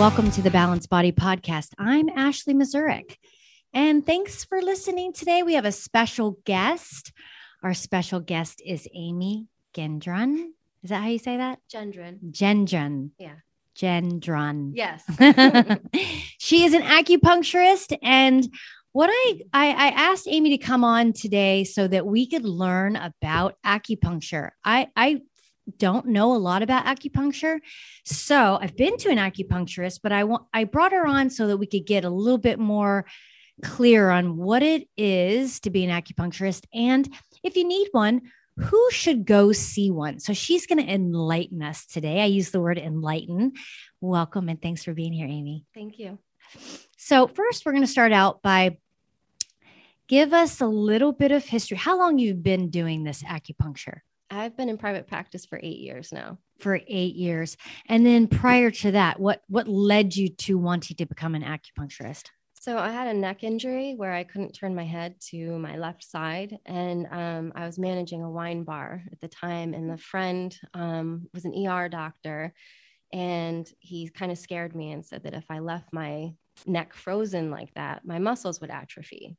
welcome to the Balanced Body Podcast. I'm Ashley Mazurek, and thanks for listening today. We have a special guest. Our special guest is Amy Gendron. Is that how you say that? Gendron. Gendron. Yeah. Gendron. Yes. she is an acupuncturist and what I, I i asked amy to come on today so that we could learn about acupuncture i i don't know a lot about acupuncture so i've been to an acupuncturist but i want i brought her on so that we could get a little bit more clear on what it is to be an acupuncturist and if you need one who should go see one so she's going to enlighten us today i use the word enlighten welcome and thanks for being here amy Thank you. so, first, we're going to start out by give us a little bit of history. How long you've been doing this acupuncture? I've been in private practice for eight years now. For eight years, and then prior to that, what what led you to wanting to become an acupuncturist? So I had a neck injury where I couldn't turn my head to my left side, and um, I was managing a wine bar at the time. And the friend um, was an ER doctor, and he kind of scared me and said that if I left my neck frozen like that, my muscles would atrophy.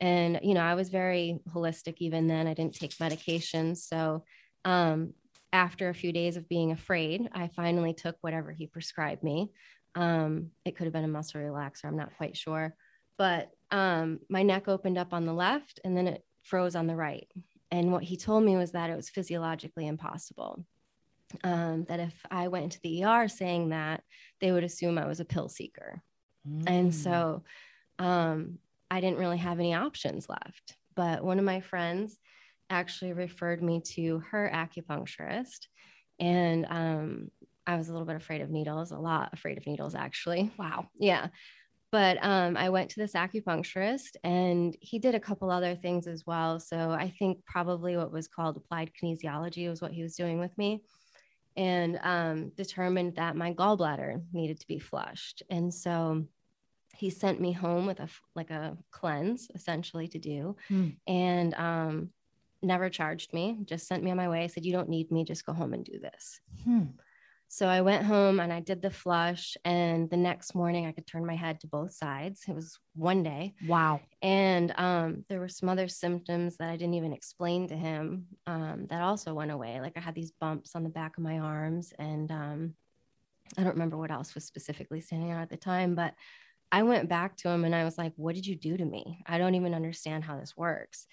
And you know, I was very holistic even then. I didn't take medication so um, after a few days of being afraid, I finally took whatever he prescribed me. Um, it could have been a muscle relaxer, I'm not quite sure. But um, my neck opened up on the left and then it froze on the right. And what he told me was that it was physiologically impossible. Um, that if I went into the ER saying that, they would assume I was a pill seeker. And Mm. so um, I didn't really have any options left. But one of my friends actually referred me to her acupuncturist. And um, I was a little bit afraid of needles, a lot afraid of needles, actually. wow. Yeah. But um, I went to this acupuncturist and he did a couple other things as well. So I think probably what was called applied kinesiology was what he was doing with me and um, determined that my gallbladder needed to be flushed. And so he sent me home with a like a cleanse essentially to do Hmm. and um, never charged me, just sent me on my way, said, You don't need me, just go home and do this. Hmm. So I went home and I did the flush. And the next morning, I could turn my head to both sides. It was one day. Wow. And um, there were some other symptoms that I didn't even explain to him um, that also went away. Like I had these bumps on the back of my arms. And um, I don't remember what else was specifically standing out at the time. But I went back to him and I was like, What did you do to me? I don't even understand how this works.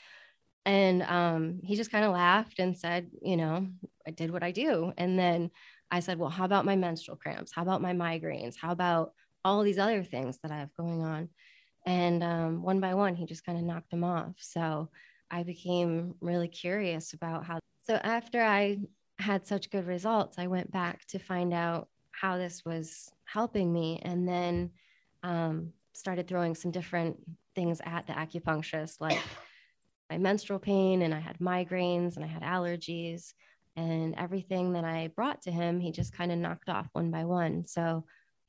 And um, he just kind of laughed and said, You know, I did what I do. And then I said, Well, how about my menstrual cramps? How about my migraines? How about all these other things that I have going on? And um, one by one, he just kind of knocked them off. So I became really curious about how. So after I had such good results, I went back to find out how this was helping me. And then um, started throwing some different things at the acupuncturist, like my menstrual pain, and I had migraines, and I had allergies, and everything that I brought to him, he just kind of knocked off one by one. So,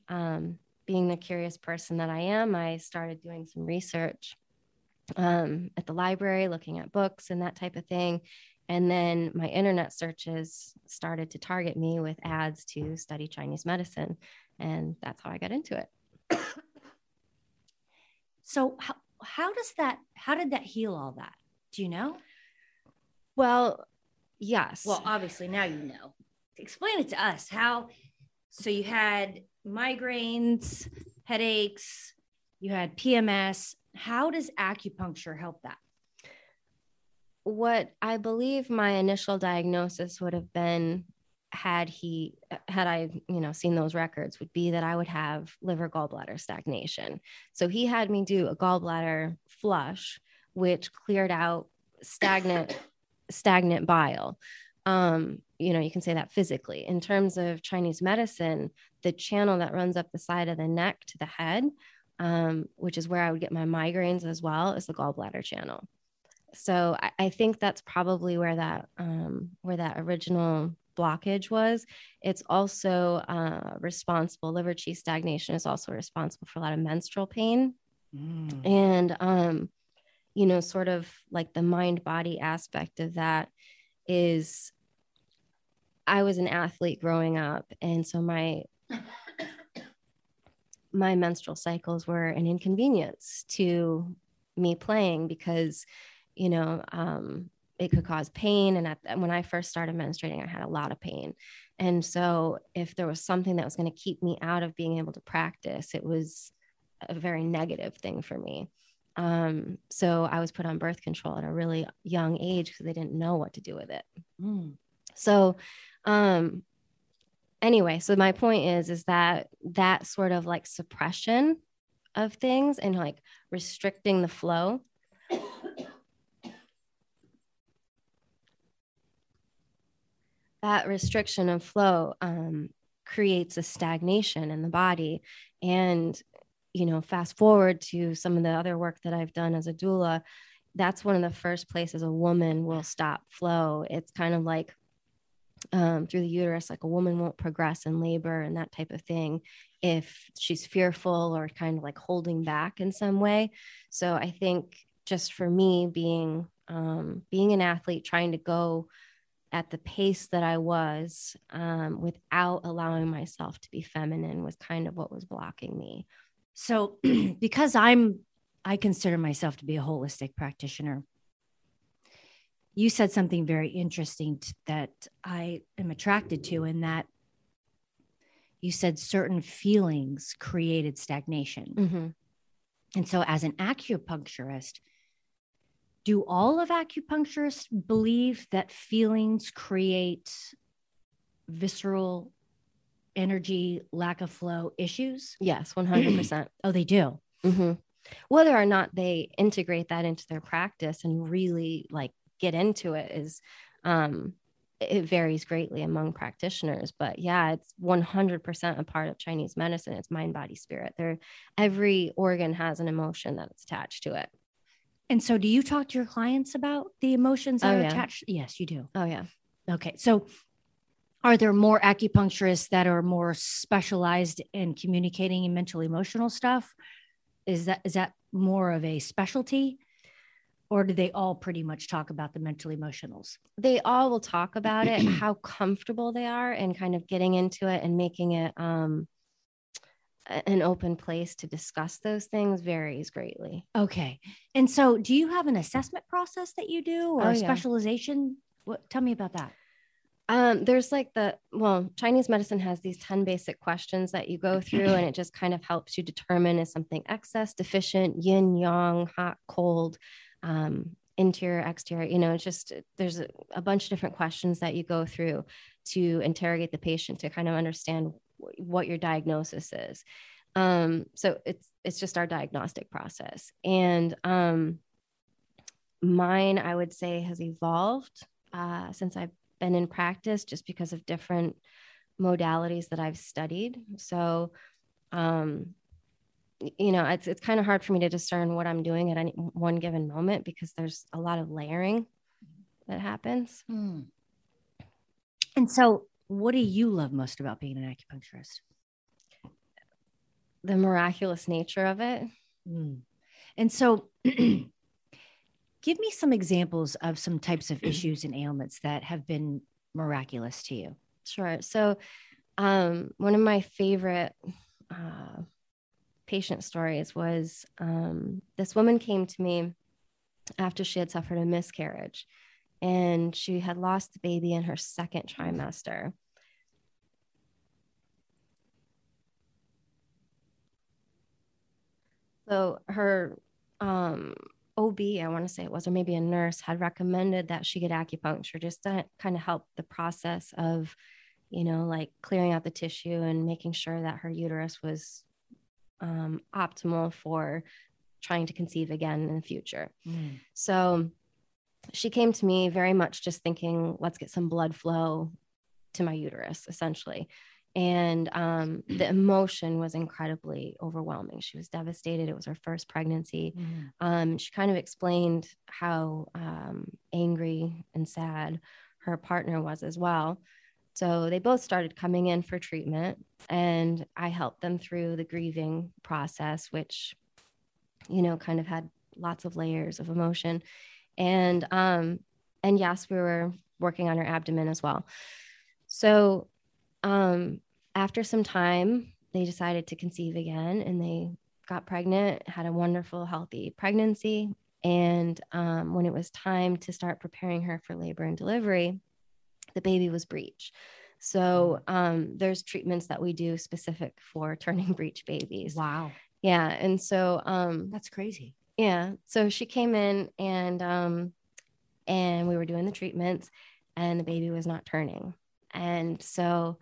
um, being the curious person that I am, I started doing some research um, at the library, looking at books and that type of thing. And then my internet searches started to target me with ads to study Chinese medicine. And that's how I got into it. So how how does that how did that heal all that? Do you know? Well, yes. Well, obviously now you know. Explain it to us. How so you had migraines, headaches, you had PMS. How does acupuncture help that? what I believe my initial diagnosis would have been had he had I you know seen those records would be that I would have liver gallbladder stagnation. So he had me do a gallbladder flush which cleared out stagnant stagnant bile. Um, you know, you can say that physically. In terms of Chinese medicine, the channel that runs up the side of the neck to the head, um, which is where I would get my migraines as well, is the gallbladder channel so I, I think that's probably where that um, where that original blockage was. It's also uh, responsible. Liver chi stagnation is also responsible for a lot of menstrual pain, and um, you know, sort of like the mind body aspect of that is. I was an athlete growing up, and so my my menstrual cycles were an inconvenience to me playing because, you know, um, it could cause pain. And at, when I first started menstruating, I had a lot of pain. And so, if there was something that was going to keep me out of being able to practice, it was a very negative thing for me. Um, so I was put on birth control at a really young age because they didn't know what to do with it. Mm. So, um, anyway, so my point is, is that that sort of like suppression of things and like restricting the flow. That restriction of flow um, creates a stagnation in the body and you know, fast forward to some of the other work that I've done as a doula, that's one of the first places a woman will stop flow. It's kind of like um, through the uterus, like a woman won't progress in labor and that type of thing if she's fearful or kind of like holding back in some way. So I think just for me being um, being an athlete, trying to go at the pace that I was um, without allowing myself to be feminine was kind of what was blocking me. So, because I'm, I consider myself to be a holistic practitioner. You said something very interesting t- that I am attracted to, in that you said certain feelings created stagnation. Mm-hmm. And so, as an acupuncturist, do all of acupuncturists believe that feelings create visceral energy, lack of flow issues? Yes, 100%. oh, they do. Mm-hmm. Whether or not they integrate that into their practice and really like get into it is, um, it varies greatly among practitioners, but yeah, it's 100% a part of Chinese medicine. It's mind, body, spirit. There, every organ has an emotion that's attached to it. And so, do you talk to your clients about the emotions that oh, are yeah. attached? Yes, you do. Oh, yeah. Okay. So, are there more acupuncturists that are more specialized in communicating and mental emotional stuff is that is that more of a specialty or do they all pretty much talk about the mental emotionals they all will talk about it how comfortable they are and kind of getting into it and making it um, an open place to discuss those things varies greatly okay and so do you have an assessment process that you do or oh, a yeah. specialization what tell me about that um, there's like the well, Chinese medicine has these 10 basic questions that you go through, and it just kind of helps you determine is something excess, deficient, yin, yang, hot, cold, um, interior, exterior. You know, it's just there's a, a, bunch of different questions that you go through to interrogate the patient to kind of understand what your diagnosis is. Um, so it's it's just our diagnostic process, and um, mine I would say has evolved uh, since I've been in practice just because of different modalities that I've studied. So, um, you know, it's it's kind of hard for me to discern what I'm doing at any one given moment because there's a lot of layering that happens. Hmm. And so, what do you love most about being an acupuncturist? The miraculous nature of it. Hmm. And so, Give me some examples of some types of issues and ailments that have been miraculous to you. Sure. So, um, one of my favorite uh, patient stories was um, this woman came to me after she had suffered a miscarriage and she had lost the baby in her second trimester. So her um, OB, I want to say it was, or maybe a nurse had recommended that she get acupuncture just to kind of help the process of, you know, like clearing out the tissue and making sure that her uterus was um, optimal for trying to conceive again in the future. Mm. So she came to me very much just thinking, let's get some blood flow to my uterus, essentially and um, the emotion was incredibly overwhelming. She was devastated. It was her first pregnancy. Mm. Um, she kind of explained how um, angry and sad her partner was as well. So they both started coming in for treatment, and I helped them through the grieving process, which, you know, kind of had lots of layers of emotion. And um, and yes, we were working on her abdomen as well. So um, after some time, they decided to conceive again and they got pregnant, had a wonderful, healthy pregnancy. And um, when it was time to start preparing her for labor and delivery, the baby was breech. So mm. um, there's treatments that we do specific for turning breech babies. Wow. Yeah. And so um, that's crazy. Yeah. So she came in and um, and we were doing the treatments and the baby was not turning. And so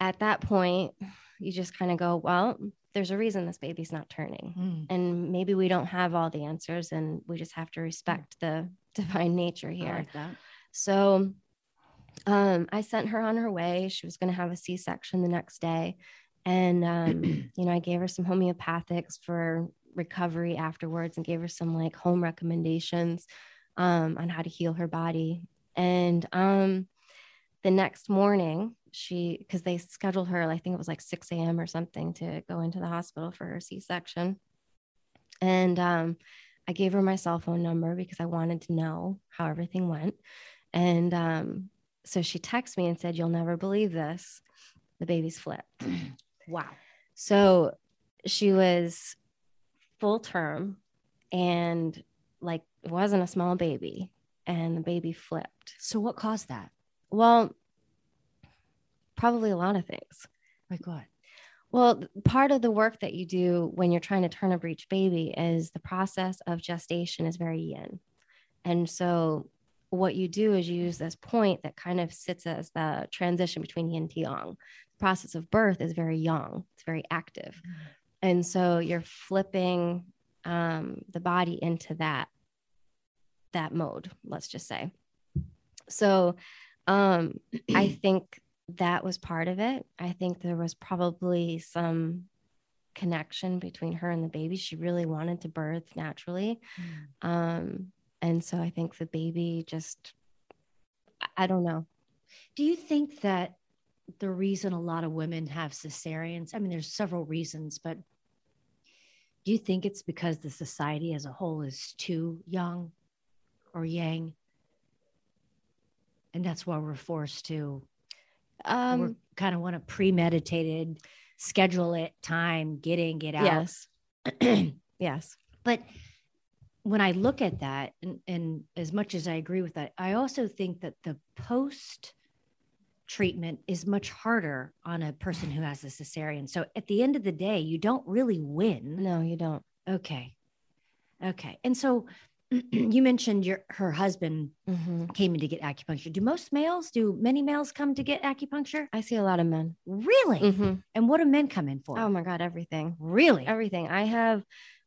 at that point, you just kind of go, well, there's a reason this baby's not turning. Mm. And maybe we don't have all the answers and we just have to respect the divine nature here. Like so um, I sent her on her way. She was going to have a C section the next day. And, um, you know, I gave her some homeopathics for recovery afterwards and gave her some like home recommendations um, on how to heal her body. And um, the next morning, she, because they scheduled her, I think it was like 6 a.m. or something to go into the hospital for her C section. And um, I gave her my cell phone number because I wanted to know how everything went. And um, so she texted me and said, You'll never believe this. The baby's flipped. wow. So she was full term and like it wasn't a small baby and the baby flipped. So what caused that? Well, probably a lot of things. Like what? Well, part of the work that you do when you're trying to turn a breech baby is the process of gestation is very yin. And so what you do is you use this point that kind of sits as the transition between yin and yang. The process of birth is very yang, it's very active. Mm-hmm. And so you're flipping um, the body into that that mode, let's just say. So um, I think that was part of it. I think there was probably some connection between her and the baby. She really wanted to birth naturally. Mm. Um, and so I think the baby just, I don't know. Do you think that the reason a lot of women have cesareans, I mean, there's several reasons, but do you think it's because the society as a whole is too young or yang? And that's why we're forced to, um, we kind of want a premeditated, schedule it, time, get in, get out. Yes. yes. But when I look at that, and, and as much as I agree with that, I also think that the post treatment is much harder on a person who has a cesarean. So at the end of the day, you don't really win. No, you don't. Okay. Okay. And so you mentioned your her husband mm-hmm. came in to get acupuncture. Do most males, do many males come to get acupuncture? I see a lot of men. Really? Mm-hmm. And what do men come in for? Oh my God, everything. Really? Everything. I have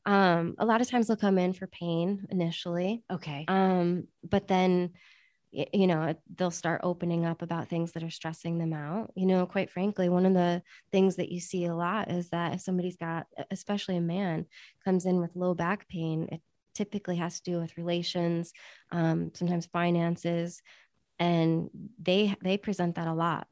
um, a lot of times they'll come in for pain initially. Okay. Um, but then, you know, they'll start opening up about things that are stressing them out. You know, quite frankly, one of the things that you see a lot is that if somebody's got, especially a man, comes in with low back pain, it typically has to do with relations, um, sometimes finances, and they they present that a lot.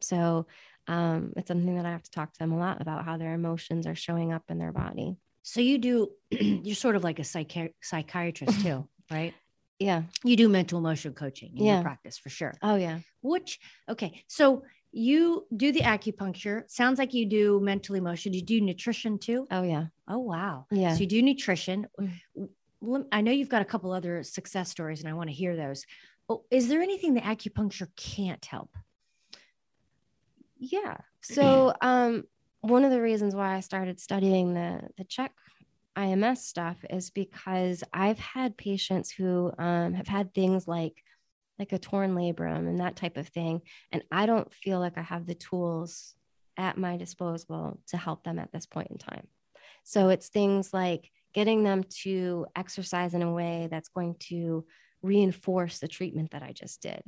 So um, it's something that I have to talk to them a lot about how their emotions are showing up in their body. So you do, you're sort of like a psychi- psychiatrist too, right? Yeah. You do mental emotional coaching in yeah. your practice for sure. Oh, yeah. Which, okay. So you do the acupuncture. Sounds like you do mental emotion. You do nutrition too? Oh, yeah. Oh, wow. Yeah. So you do nutrition. Mm. I know you've got a couple other success stories and I want to hear those. Oh, is there anything the acupuncture can't help? Yeah. So, um, one of the reasons why I started studying the the CHEK IMS stuff is because I've had patients who um, have had things like like a torn labrum and that type of thing, and I don't feel like I have the tools at my disposal to help them at this point in time. So it's things like getting them to exercise in a way that's going to reinforce the treatment that I just did.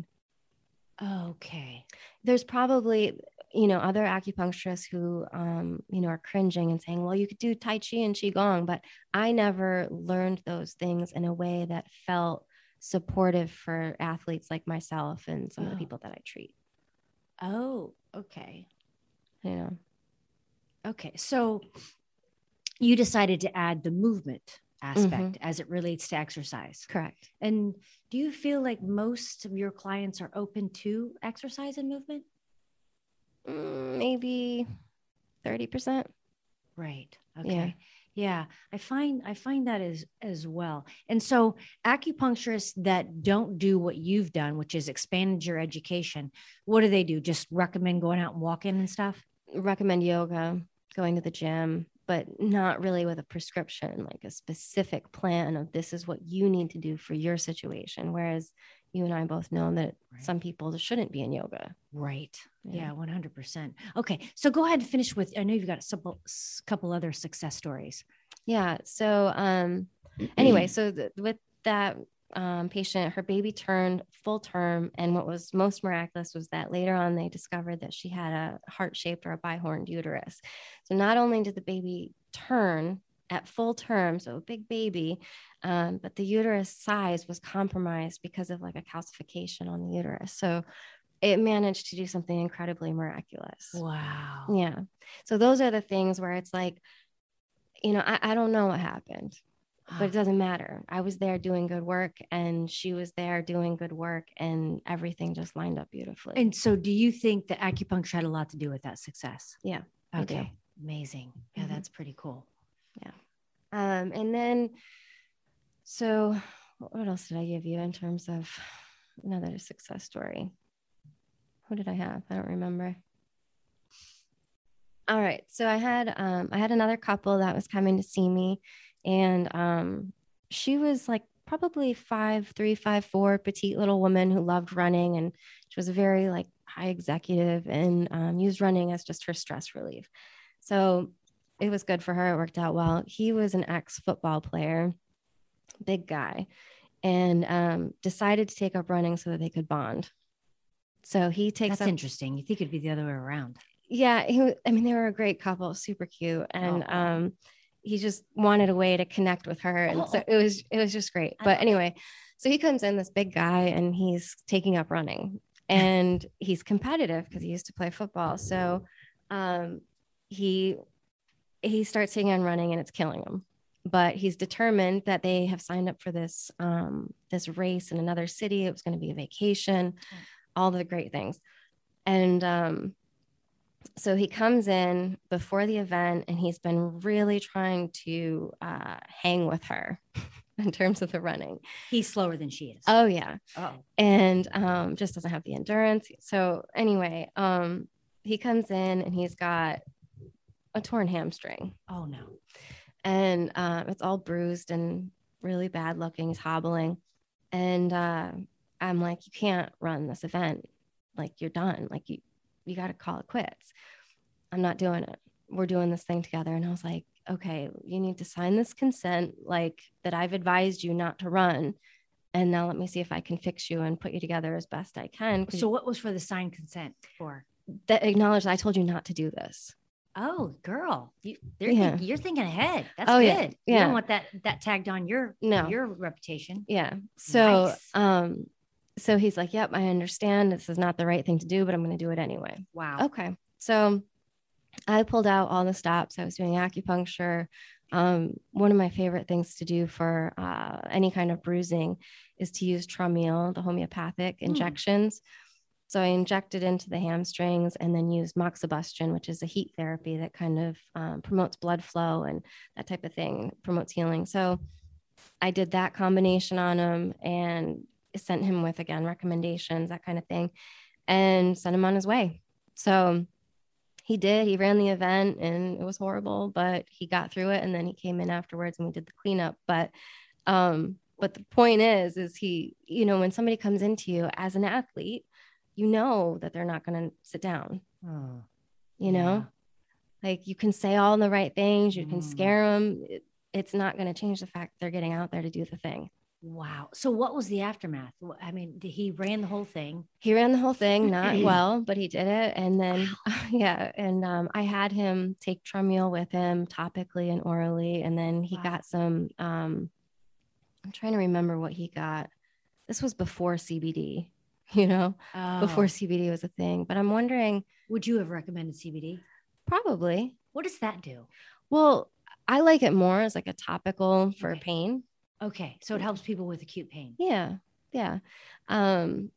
Okay. There's probably you know other acupuncturists who um, you know are cringing and saying well you could do tai chi and qigong but i never learned those things in a way that felt supportive for athletes like myself and some oh. of the people that i treat oh okay you know okay so you decided to add the movement aspect mm-hmm. as it relates to exercise correct and do you feel like most of your clients are open to exercise and movement Mm, maybe 30%. Right. Okay. Yeah. Yeah. I find I find that as as well. And so acupuncturists that don't do what you've done, which is expanded your education, what do they do? Just recommend going out and walking and stuff? Recommend yoga, going to the gym, but not really with a prescription, like a specific plan of this is what you need to do for your situation. Whereas you and I both know that right. some people shouldn't be in yoga. Right. Yeah. yeah, 100%. Okay. So go ahead and finish with, I know you've got a couple other success stories. Yeah. So, um, anyway, so the, with that um, patient, her baby turned full term. And what was most miraculous was that later on they discovered that she had a heart shaped or a bihorned uterus. So not only did the baby turn at full term, so a big baby, um, but the uterus size was compromised because of like a calcification on the uterus. So it managed to do something incredibly miraculous. Wow. Yeah. So those are the things where it's like, you know, I, I don't know what happened, but it doesn't matter. I was there doing good work and she was there doing good work and everything just lined up beautifully. And so do you think that acupuncture had a lot to do with that success? Yeah. Okay. Amazing. Yeah, mm-hmm. that's pretty cool. Um, and then, so what else did I give you in terms of another success story? Who did I have? I don't remember. All right. So I had um, I had another couple that was coming to see me, and um, she was like probably five three, five four, petite little woman who loved running, and she was a very like high executive and um, used running as just her stress relief. So it was good for her. It worked out well. He was an ex football player, big guy, and um, decided to take up running so that they could bond. So he takes. That's up, interesting. You think it'd be the other way around? Yeah, he. I mean, they were a great couple, super cute, and oh. um, he just wanted a way to connect with her, and oh. so it was it was just great. But anyway, so he comes in, this big guy, and he's taking up running, and he's competitive because he used to play football. So um, he he starts taking on running and it's killing him. But he's determined that they have signed up for this um, this race in another city. It was going to be a vacation all the great things. And um, so he comes in before the event and he's been really trying to uh, hang with her in terms of the running. He's slower than she is. Oh yeah. Oh. And um, just doesn't have the endurance. So anyway um, he comes in and he's got a torn hamstring. Oh no. And uh, it's all bruised and really bad looking. He's hobbling. And uh, I'm like, you can't run this event. Like you're done. Like you, you got to call it quits. I'm not doing it. We're doing this thing together. And I was like, okay, you need to sign this consent, like that I've advised you not to run. And now let me see if I can fix you and put you together as best I can. So, what was for the signed consent for? That acknowledged I told you not to do this. Oh, girl, you, yeah. think, you're thinking ahead. That's oh, good. Yeah. yeah. You don't want that that tagged on your no. your reputation. Yeah. So, nice. um, so he's like, "Yep, I understand. This is not the right thing to do, but I'm going to do it anyway." Wow. Okay. So, I pulled out all the stops. I was doing acupuncture. Um, one of my favorite things to do for uh, any kind of bruising is to use Traumeel, the homeopathic mm. So I injected into the hamstrings and then used moxibustion, which is a heat therapy that kind of um, promotes blood flow and that type of thing, promotes healing. So I did that combination on him and sent him with again recommendations, that kind of thing, and sent him on his way. So he did. He ran the event and it was horrible, but he got through it. And then he came in afterwards and we did the cleanup. But um, but the point is, is he, you know, when somebody comes into you as an athlete, you know that they're not going to sit down. Oh, you know, yeah. like you can say all the right things, you mm. can scare them. It, it's not going to change the fact they're getting out there to do the thing. Wow. So what was the aftermath? I mean, he ran the whole thing. He ran the whole thing, not well, but he did it. And then, yeah. And um, I had him take Traumeel with him topically and orally. And then he wow. got some, um, I'm trying to remember what he got. This was before CBD. you know, oh. before CBD was a thing. But I'm wondering, would you have recommended CBD? Probably. What does that do? Well, I like it more as like a topical for okay. pain. Okay. So it helps people with acute pain. Yeah. Yeah. Um,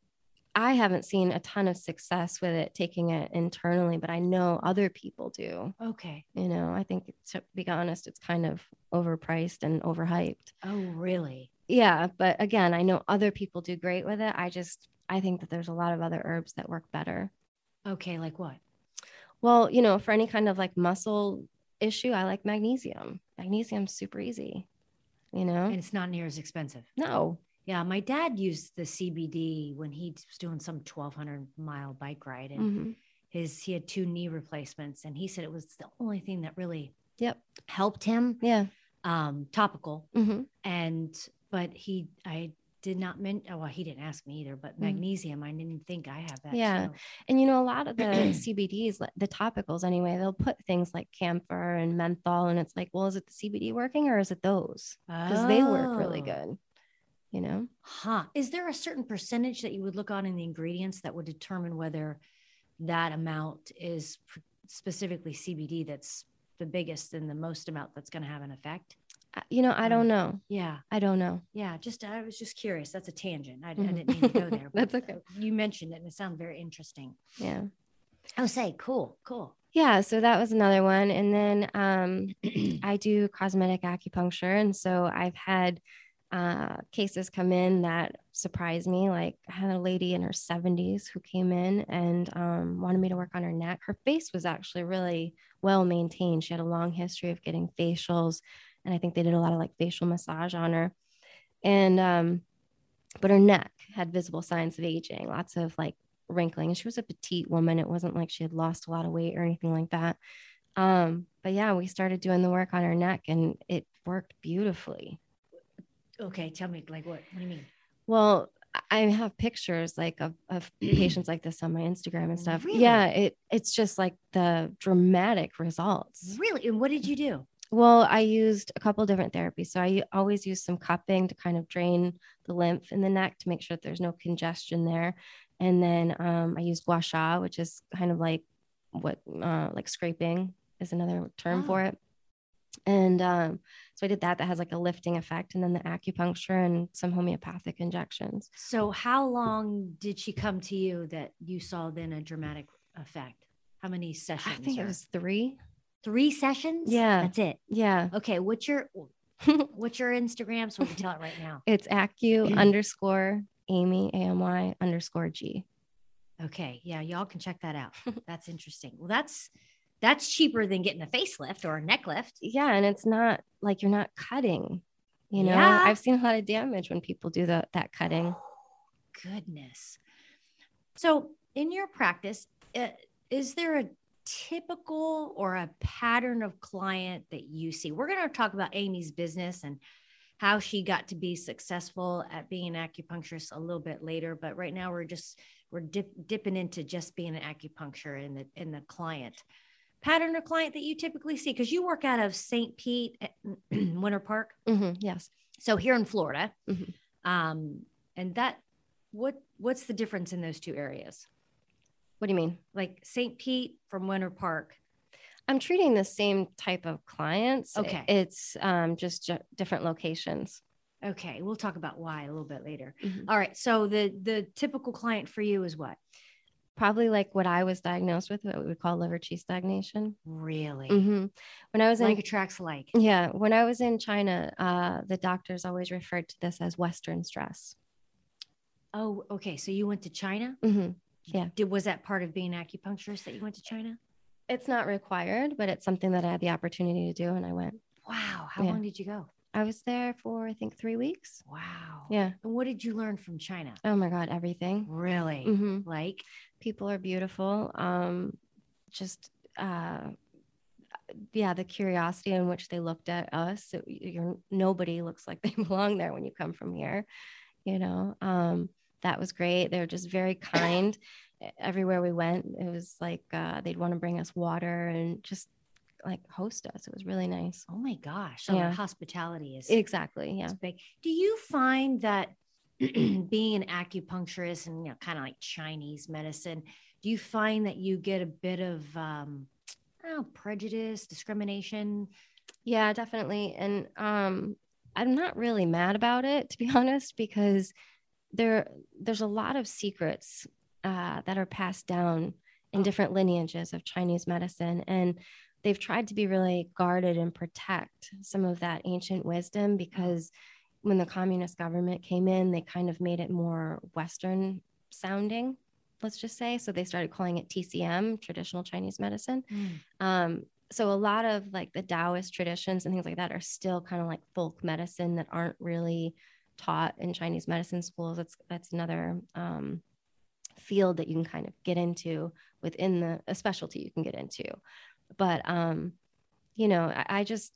I haven't seen a ton of success with it taking it internally, but I know other people do. Okay. You know, I think to be honest, it's kind of overpriced and overhyped. Oh, really? Yeah, but again, I know other people do great with it. I just I think that there's a lot of other herbs that work better. Okay, like what? Well, you know, for any kind of like muscle issue, I like magnesium. Magnesium's super easy. You know? And it's not near as expensive. No. Yeah, my dad used the CBD when he was doing some 1200 mile bike ride and Mhm. his he had two knee replacements and he said it was the only thing that really Yep. helped him Yeah. um topical hmm and but he I did not mean oh well he didn't ask me either but Mm. magnesium I didn't think I have that Yeah. too. And you know, a lot of the CBDs, like the topicals anyway, they'll put things like camphor and menthol, and it's like, well, is it the CBD working or is it those? Because they work really Oh. good. You know? Huh. Is there a certain percentage that you would look on in the ingredients that would determine whether that amount is specifically CBD that's the biggest and the most amount that's going to have an effect? I- You know, I don't know. Yeah. I don't know. Yeah. Just, I was just curious. That's a tangent. I, I Mhm. didn't mean to go there. That's okay. You mentioned it and it sounded very interesting. Yeah. Oh, say, cool, cool. Yeah. So that was another one. And then um, I do cosmetic acupuncture. And so I've had uh, cases come in that surprised me. Like I had a lady in her 70s who came in and um, wanted me to work on her neck. Her face was actually really well maintained. She had a long history of getting facials. And I think they did a lot of like facial massage on her. And, um, but her neck had visible signs of aging, lots of like wrinkling. And she was a petite woman. It wasn't like she had lost a lot of weight or anything like that. Um, but yeah, we started doing the work on her neck and it worked beautifully. Okay. Tell me, like, what? What do you mean? Well, I have pictures like of, of patients like this on my Instagram and stuff. Really? Yeah, it it's just like the dramatic results. Really? And what did you do? Well, I used a couple different therapies. So I always use some cupping to kind of drain the lymph in the neck to make sure that there's no congestion there. And then um, I use gua sha, which is kind of like what uh, like scraping is another term for Oh. it. And um, so I did that. That has like a lifting effect, and then the acupuncture and some homeopathic injections. So, how long did she come to you that you saw then a dramatic effect? How many sessions? I think it was three. Three sessions. Yeah. that's it. Yeah. Okay, what's your what's your Instagram so we can tell it right now? It's acu underscore Amy A M Y underscore G. Okay, yeah, y'all can check that out. That's interesting. Well, that's that's cheaper than getting a facelift or a neck lift. Yeah, and it's not like you're not cutting. You know, Yeah. I've seen a lot of damage when people do the, that cutting. Goodness. So, in your practice, uh, is there a typical or a pattern of client that you see? We're going to talk about Amy's business and how she got to be successful at being an acupuncturist a little bit later, but right now we're just we're dip, dipping into just being an acupuncture in the in the client pattern of client that you typically see because you work out of St. Pete, Winter Park, Mhm, Yes. so here in Florida, Mhm. um, and that what what's the difference in those two areas? What do you mean? Like St. Pete from Winter Park. I'm treating the same type of clients. Okay. It's um, just ju- different locations. Okay, we'll talk about why a little bit later. Mhm. All right, so the the typical client for you is what? Probably like what I was diagnosed with, what we would call liver chi stagnation. Really, hmm When I was in like attracts like. Yeah, when I was in China, uh, the doctors always referred to this as Western stress. Oh, okay. So you went to China. hmm Yeah. Did was that part of being acupuncturist that you went to China? It's not required, but it's something that I had the opportunity to do, and I went. Wow. How Yeah. long did you go? I was there for I think three weeks. Wow. Yeah. And what did you learn from China? Oh my God, everything. Really? hmm Like, People are beautiful. Um, just uh, yeah, the curiosity in which they looked at us. It, you're nobody looks like they belong there when you come from here. You know, um, that was great. They were just very kind. Everywhere we went, it was like uh, they'd want to bring us water and just like host us. It was really nice. oh my gosh. So Yeah. hospitality is Exactly. Yeah. Big. Do you find that being an acupuncturist and you know, kind of like Chinese medicine, do you find that you get a bit of um, know, prejudice, discrimination? Yeah, definitely. And um, I'm not really mad about it, to be honest, because there there's a lot of secrets uh, that are passed down in Oh. different lineages of Chinese medicine, and they've tried to be really guarded and protect some of that ancient wisdom because when the communist government came in, they kind of made it more Western sounding. Let's just say so they started calling it TCM, traditional Chinese medicine. Um, so a lot of like the Taoist traditions and things like that are still kind of like folk medicine that aren't really taught in Chinese medicine schools. That's that's another um, field that you can kind of get into within the a specialty you can get into. But um, you know, I, I just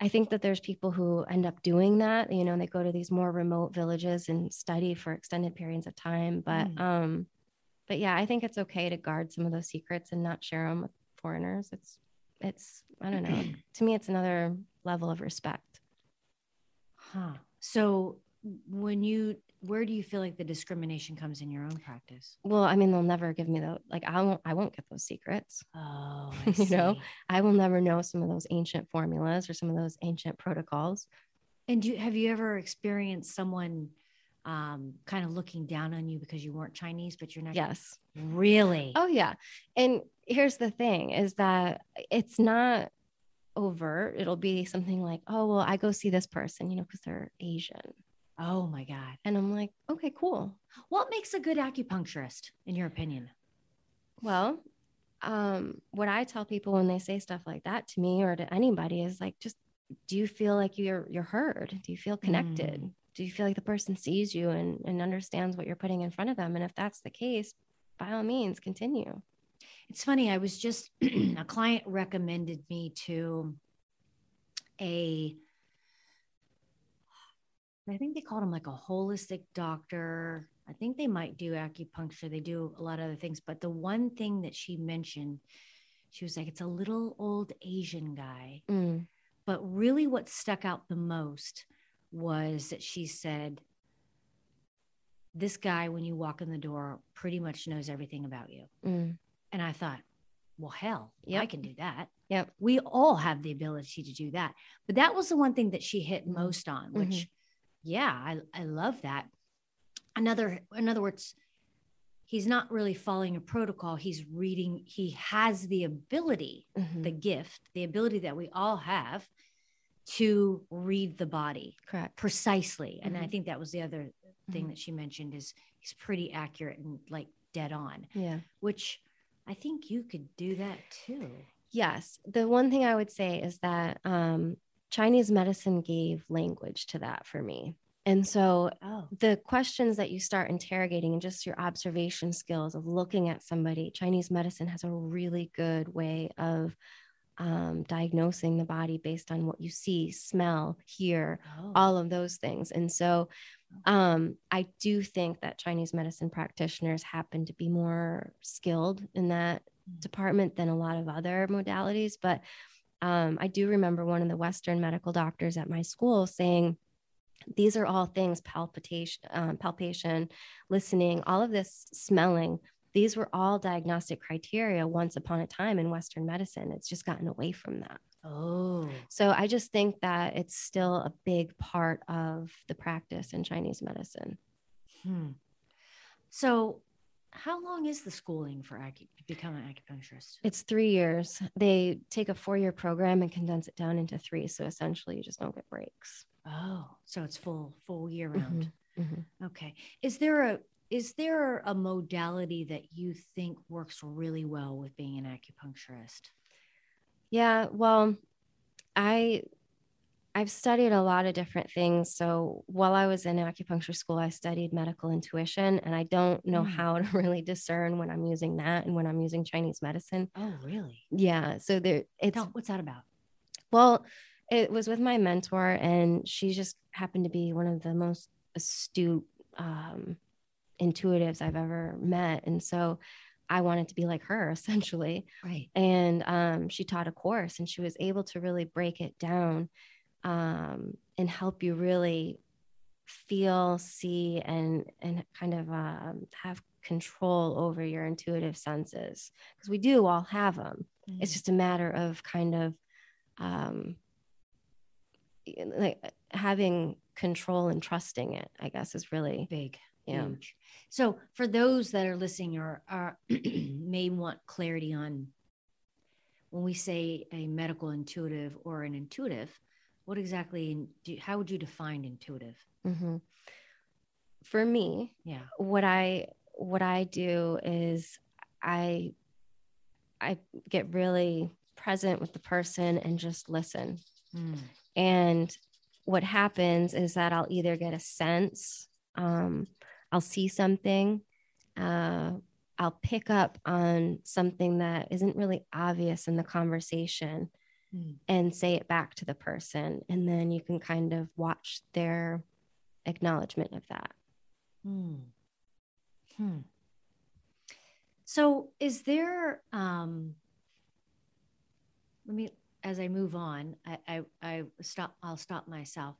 I think that there's people who end up doing that. You know, they go to these more remote villages and study for extended periods of time. But Mm. um, but yeah, I think it's okay to guard some of those secrets and not share them with foreigners. It's it's I don't know. to me, it's another level of respect. Huh. So when you where do you feel like the discrimination comes in your own practice? Well, I mean, they'll never give me the like. I won't. I won't get those secrets. Oh, You know? I will never know some of those ancient formulas or some of those ancient protocols. And do you, have you ever experienced someone um, kind of looking down on you because you weren't Chinese, but you're not? Yes. Really? Oh yeah. And here's the thing: is that it's not overt. It'll be something like, "Oh well, I go see this person," you know, because they're Asian, Oh my God. and I'm like, "Okay, cool." What makes a good acupuncturist, in your opinion? Well, um, what I tell people when they say stuff like that to me or to anybody is like, just do you feel like you're you're heard? Do you feel connected? Mm. Do you feel like the person sees you and, and understands what you're putting in front of them? And if that's the case, by all means, continue. It's funny. I was just a client recommended me to a. I think they called him like a holistic doctor. I think they might do acupuncture. They do a lot of other things, but the one thing that she mentioned, she was like, "It's a little old Asian guy." Mm, But really, what stuck out the most was that she said, This guy, when you walk in the door, pretty much knows everything about you. mm, And I thought, Well, hell, I can do that. Yep. We all have the ability to do that. But that was the one thing that she hit Mhm. most on, which, Mhm. yeah, I, I love that. Another, in other words, he's not really following a protocol. He's reading, he has the ability mhm. the gift, the ability that we all have to read the body Correct. precisely. And I Mhm. think that was the other thing that she mentioned is he's pretty accurate and like dead on, Yeah. which I think you could do that too. Yes. The one thing I would say is that um, Chinese medicine gave language to that for me. And so Oh, the questions that you start interrogating and just your observation skills of looking at somebody, Chinese medicine has a really good way of um, diagnosing the body based on what you see, smell, hear, oh. all of those things. And so um, I do think that Chinese medicine practitioners happen to be more skilled in that Mm. department than a lot of other modalities. But um, I do remember one of the Western medical doctors at my school saying, these are all things palpitation, um, palpation, listening, all of this smelling. These were all diagnostic criteria once upon a time in Western medicine. It's just gotten away from that. Oh, So I just think that it's still a big part of the practice in Chinese medicine. hmm. So, how long is the schooling for acu- become an acupuncturist? It's three years. They take a four year program and condense it down into three. So essentially, you just don't get breaks. Oh, so it's full full year round. Mhm. Okay. Is there a is there a modality that you think works really well with being an acupuncturist? Yeah. Well, I I've studied a lot of different things. So while I was in acupuncture school, I studied medical intuition, and I don't know Mm. how to really discern when I'm using that and when I'm using Chinese medicine. Oh, really? Yeah. So there, it's what's that about? Well, it was with my mentor, and she just happened to be one of the most astute um, intuitives I've ever met. And so I wanted to be like her essentially. Right. And um, she taught a course, and she was able to really break it down um, and help you really feel, see, and and kind of um, have control over your intuitive senses because we do all have them it's just a matter of kind of um like having control and trusting it, I guess, is really big. Yeah. Huge. So for those that are listening or are may want clarity on when we say a medical intuitive or an intuitive, what exactly do how would you define intuitive? hmm For me, Yeah. what I what I do is I I get really present with the person and just listen. Mm. And what happens is that I'll either get a sense, um, I'll see something, uh, I'll pick up on something that isn't really obvious in the conversation Mm. and say it back to the person. And then you can kind of watch their acknowledgement of that. Hmm. Hmm. So is there um let me as I move on, I, I I stop I'll stop myself.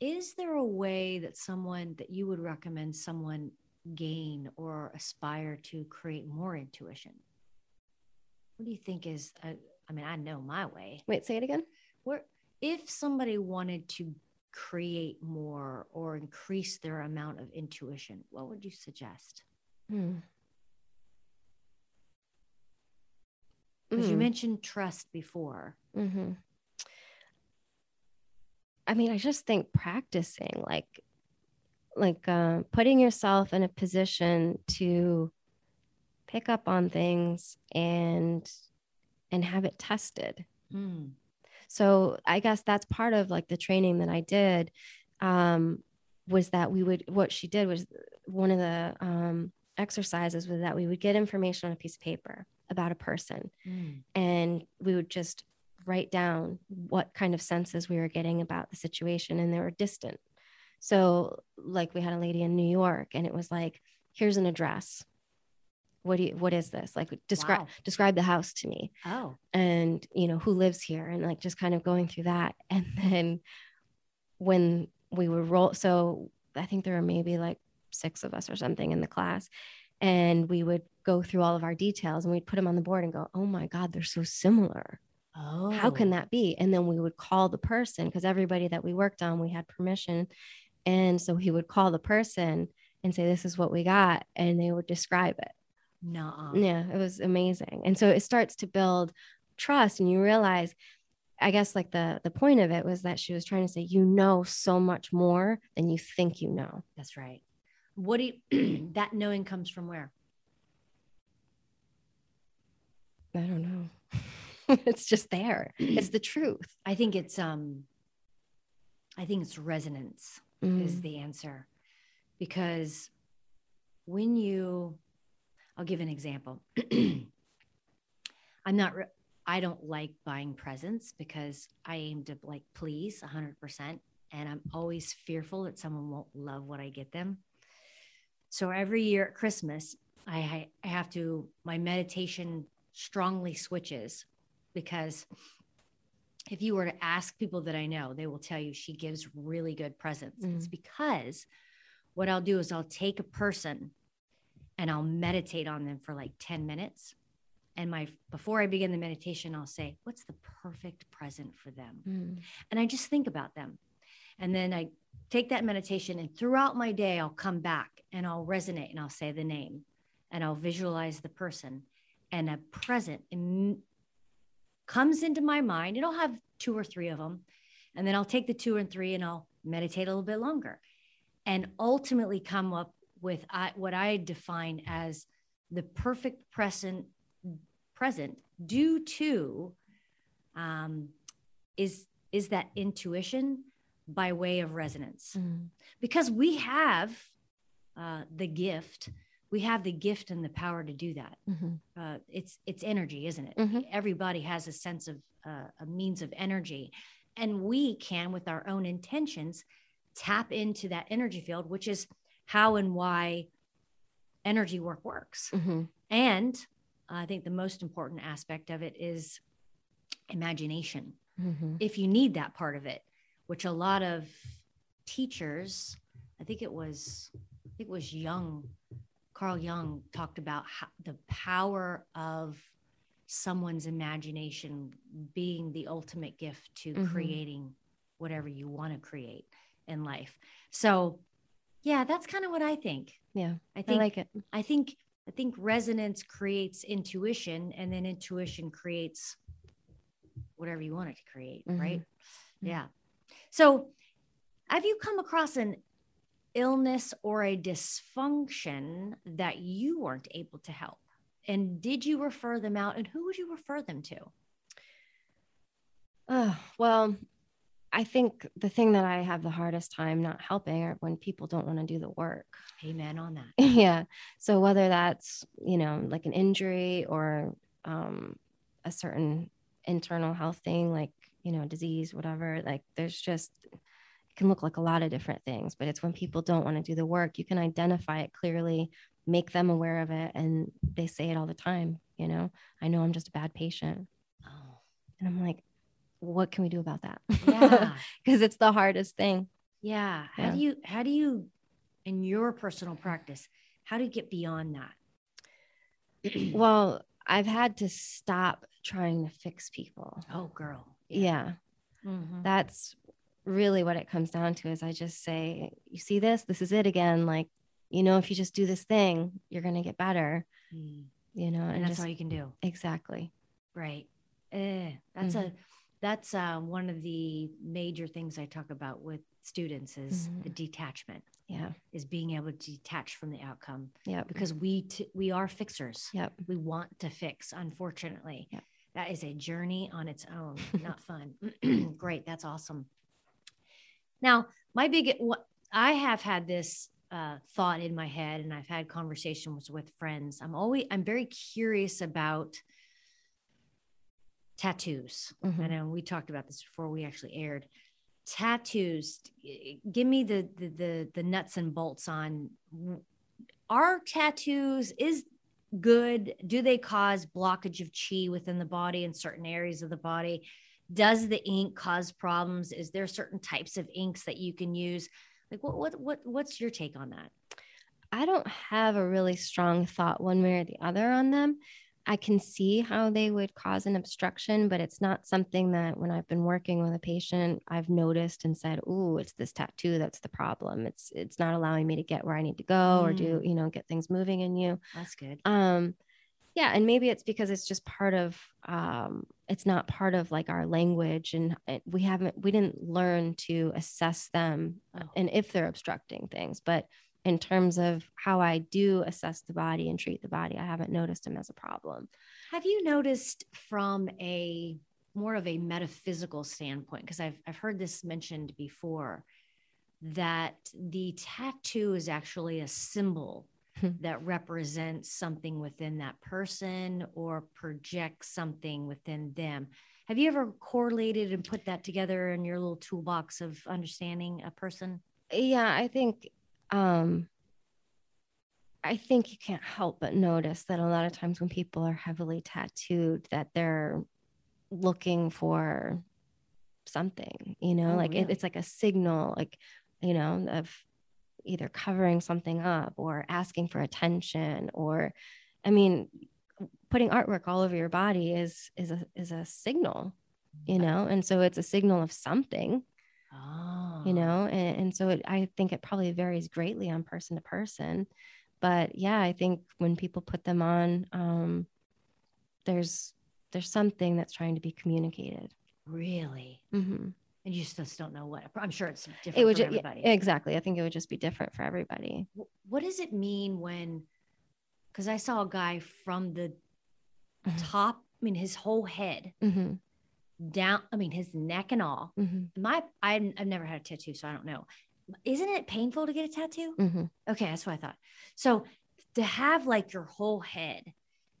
Is there a way that someone that you would recommend someone gain or aspire to create more intuition? What do you think is uh, I mean, I know my way. Wait, say it again. Where if somebody wanted to create more or increase their amount of intuition, what would you suggest? Hmm. Because you Mm. mentioned trust before. hmm I mean, I just think practicing, like, like uh, putting yourself in a position to pick up on things and and have it tested. Mm. So I guess that's part of like the training that I did. Um, was that we would what she did was one of the um, exercises was that we would get information on a piece of paper about a person Mm. and we would just write down what kind of senses we were getting about the situation and they were distant. So like we had a lady in new york and it was like here's an address. What do you what is this? Like describe Wow. describe the house to me. Oh, and you know who lives here? And like just kind of going through that. And then when we would roll so i think there were maybe like six of us or something in the class and we would go through all of our details and we'd put them on the board and go oh my god they're so similar oh, how can oh. that be and then we would call the person because everybody that we worked on we had permission and so he would call the person and say this is what we got and they would describe it Nuh-uh. yeah, it was amazing. And so it starts to build trust and you realize I guess like the the point of it was that she was trying to say you know so much more than you think you know. That's right. What do you, that knowing comes from where? I don't know. it's just there. It's the truth. I think it's um I think it's resonance Mm. is the answer. Because when you I'll give an example. I'm not re- I don't like buying presents because I aim to like please 100% and I'm always fearful that someone won't love what I get them. So every year at Christmas, I, I I have to my meditation strongly switches because if you were to ask people that I know, they will tell you she gives really good presents. It's because what I'll do is I'll take a person and I'll meditate on them for like 10 minutes. And my before I begin the meditation, I'll say, What's the perfect present for them? Mm. And I just think about them. And then I take that meditation, and throughout my day, I'll come back and I'll resonate and I'll say the name and I'll visualize the person. And a present im- comes into my mind. It'll have two or three of them. And then I'll take the two and three and I'll meditate a little bit longer and ultimately come up with I, what I define as the perfect present present due to um, is is that intuition by way of resonance Mm. because we have uh, the gift we have the gift and the power to do that Mhm. uh, it's it's energy isn't it Mhm. everybody has a sense of uh, a means of energy and we can with our own intentions tap into that energy field which is how and why energy work works Mhm. and i think the most important aspect of it is imagination Mhm. if you need that part of it, which a lot of teachers, I think it was, I think it was Jung, Carl Jung talked about how, the power of someone's imagination being the ultimate gift to Mhm. creating whatever you want to create. in life. So, yeah, that's kind of what I think. Yeah. I think I like it. I think I think resonance creates intuition and then intuition creates whatever you want it to create, Mhm. right? Mhm. Yeah. So, have you come across an illness or a dysfunction that you weren't able to help? And did you refer them out and who would you refer them to? Oh, well, I think the thing that I have the hardest time not helping are when people don't want to do the work. Amen on that. yeah. So whether that's, you know, like an injury or um, a certain internal health thing, like, you know, disease, whatever, like there's just, it can look like a lot of different things, but it's when people don't want to do the work, you can identify it clearly, make them aware of it. And they say it all the time, you know, I know I'm just a bad patient. Oh, And I'm like, what can we do about that? yeah. Because it's the hardest thing. Yeah. How Yeah. do you, how do you, in your personal practice, how do you get beyond that? Well, I've had to stop trying to fix people. oh, girl. Yeah. Mhm. That's really what it comes down to is I just say, you see this? This is it again. Like, you know, if you just do this thing, you're going to get better, Mm. you know, And and, that's just all you can do. exactly. Right. Eh, that's a Mhm. that's uh, one of the major things I talk about with students is the Mhm. detachment, Yeah. is being able to detach from the outcome Yeah, because we t- we are fixers. Yep. We want to fix. Unfortunately, Yep. that is a journey on its own. Not fun. Great. That's awesome. Now, my big what I have had this uh, thought in my head, and I've had conversations with friends. I'm always I'm very curious about tattoos. Mhm. I know we talked about this before we actually aired. Tattoos. Give me the the the, the nuts and bolts on. Are tattoos is good? Do they cause blockage of chi within the body in certain areas of the body? Does the ink cause problems? Is there certain types of inks that you can use? Like what what what what's your take on that? I don't have a really strong thought one way or the other on them. I can see how they would cause an obstruction, but it's not something that when I've been working with a patient, I've noticed and said, "Ooh, it's this tattoo that's the problem. It's it's not allowing me to get where I need to go or do, you know, get things moving in you." That's good. Um yeah, and maybe it's because it's just part of um it's not part of like our language and it- we haven't we didn't learn to assess them uh, Oh. and if they're obstructing things, but in terms of how I do assess the body and treat the body, I haven't noticed them as a problem. Have you noticed from a more of a metaphysical standpoint? Because I've I've heard this mentioned before that the tattoo is actually a symbol. That represents something within that person or projects something within them. Have you ever correlated and put that together in your little toolbox of understanding a person? Yeah, I think um I think you can't help but notice that a lot of times when people are heavily tattooed that they're looking for something, you know, Oh, like it, it's like a signal like you know of either covering something up or asking for attention or I mean putting artwork all over your body is is a is a signal, you know, and so it's a signal of something Oh, you know? And, and so it, i think it probably varies greatly on person to person. But yeah i think when people put them on um there's there's something that's trying to be communicated. Really? Mhm. And you just just don't know what. I'm sure it's different it would for ju- yeah, everybody. exactly i think it would just be different for everybody what does it mean when because i saw a guy from the Mhm. top i mean his whole head Mhm. down i mean his neck and all Mhm. my I, i've never had a tattoo so i don't know isn't it painful to get a tattoo Mhm. okay that's what i thought so to have like your whole head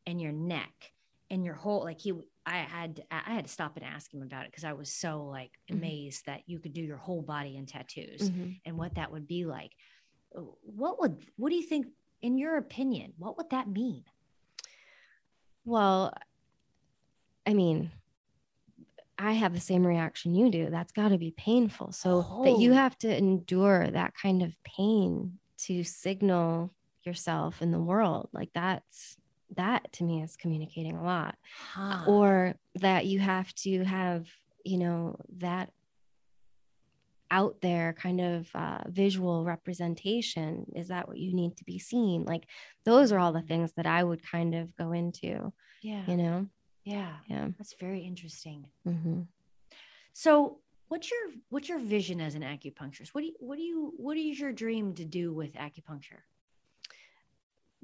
and your neck and your whole like he i had i had to stop and ask him about it because i was so like Mhm. amazed that you could do your whole body in tattoos Mhm. and what that would be like. What would what do you think in your opinion, what would that mean? well i mean i have the same reaction you do that's got to be painful so that you Oh. have to endure that kind of pain to signal yourself in the world like that's that to me is communicating a lot Huh. or that you have to have you know that out there kind of uh, visual representation is that what you need to be seen like those are all the things that i would kind of go into Yeah. you know Yeah. yeah That's very interesting. hmm So what's your what's your vision as an acupuncturist? What do you what do you what is your dream to do with acupuncture?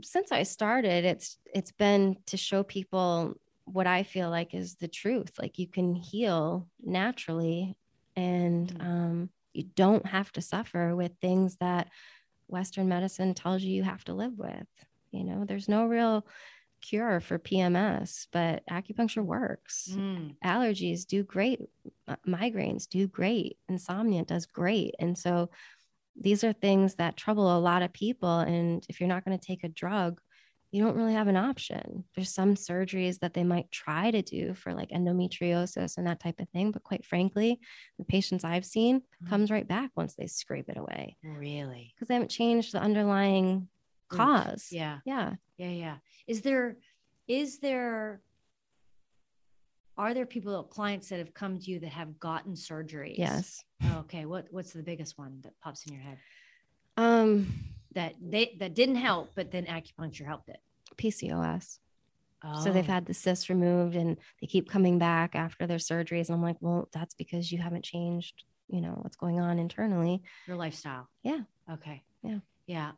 Since i started it's it's been to show people what i feel like is the truth. Like you can heal naturally and Mm. um, you don't have to suffer with things that western medicine tells you you have to live with. You know there's no real cure for pms but acupuncture works. Mm. allergies do great migraines do great. Insomnia does great. And so these are things that trouble a lot of people and if you're not going to take a drug you don't really have an option there's some surgeries that they might try to do for like endometriosis and that type of thing but quite frankly the patients i've seen Mhm. comes right back once they scrape it away Really? because they haven't changed the underlying cause Yeah. yeah Yeah, yeah. Is there is there are there people clients that have come to you that have gotten surgeries? yes Okay. What what's the biggest one that pops in your head? um That they that didn't help, but then acupuncture helped it. pcos So they've Oh. had the cysts removed and they keep coming back after their surgeries. And I'm like, well, that's because you haven't changed, you know, what's going on internally. your lifestyle. Yeah. Okay. Yeah. Yeah.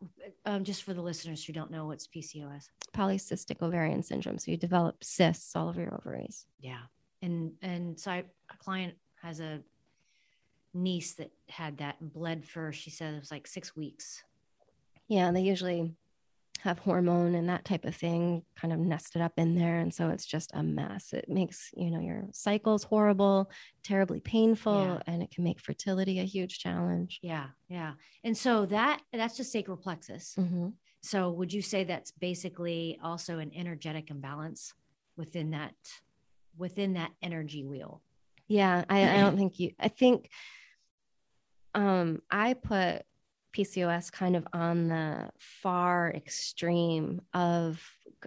Um, just for the listeners who don't know what's PCOS. Polycystic ovarian syndrome. So you develop cysts all over your ovaries. Yeah. And and so I, a client has a niece that had that and bled for she said it was like six weeks. Yeah. And they usually have hormone and that type of thing kind of nested up in there. And so it's just a mess. It makes, you know, your cycles horrible, terribly painful, Yeah. and it can make fertility a huge challenge. Yeah. Yeah. And so that that's the sacral plexus. hmm So would you say that's basically also an energetic imbalance within that within that energy wheel? Yeah, I, I don't think you. I think um, I put PCOS kind of on the far extreme of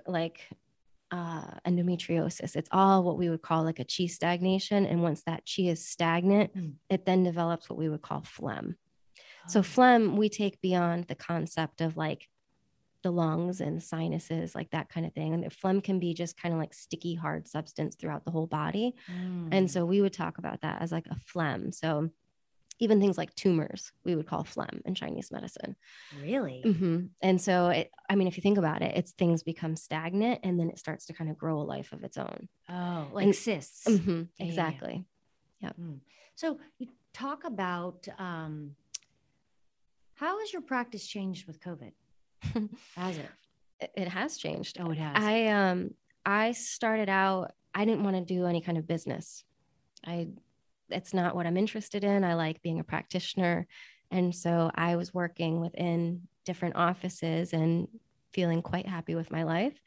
like uh, endometriosis. It's all what we would call like a chi stagnation, and once that chi is stagnant, Mm. it then develops what we would call phlegm. So Oh, phlegm we take beyond the concept of like the lungs and sinuses, like that kind of thing. And the phlegm can be just kind of like sticky, hard substance throughout the whole body. mm. And so we would talk about that as like a phlegm. So even things like tumors, we would call phlegm in Chinese medicine. really? Mhm. And so, it, I mean, if you think about it, it's things become stagnant and then it starts to kind of grow a life of its own. Oh, like And- cysts. Mhm. yeah, yeah. Exactly. So you talk about um, how has your practice changed with COVID? Has it? It, it has changed. Oh, it has. I um I started out I didn't want to do any kind of business. I it's not what I'm interested in. I like being a practitioner. And so I was working within different offices and feeling quite happy with my life.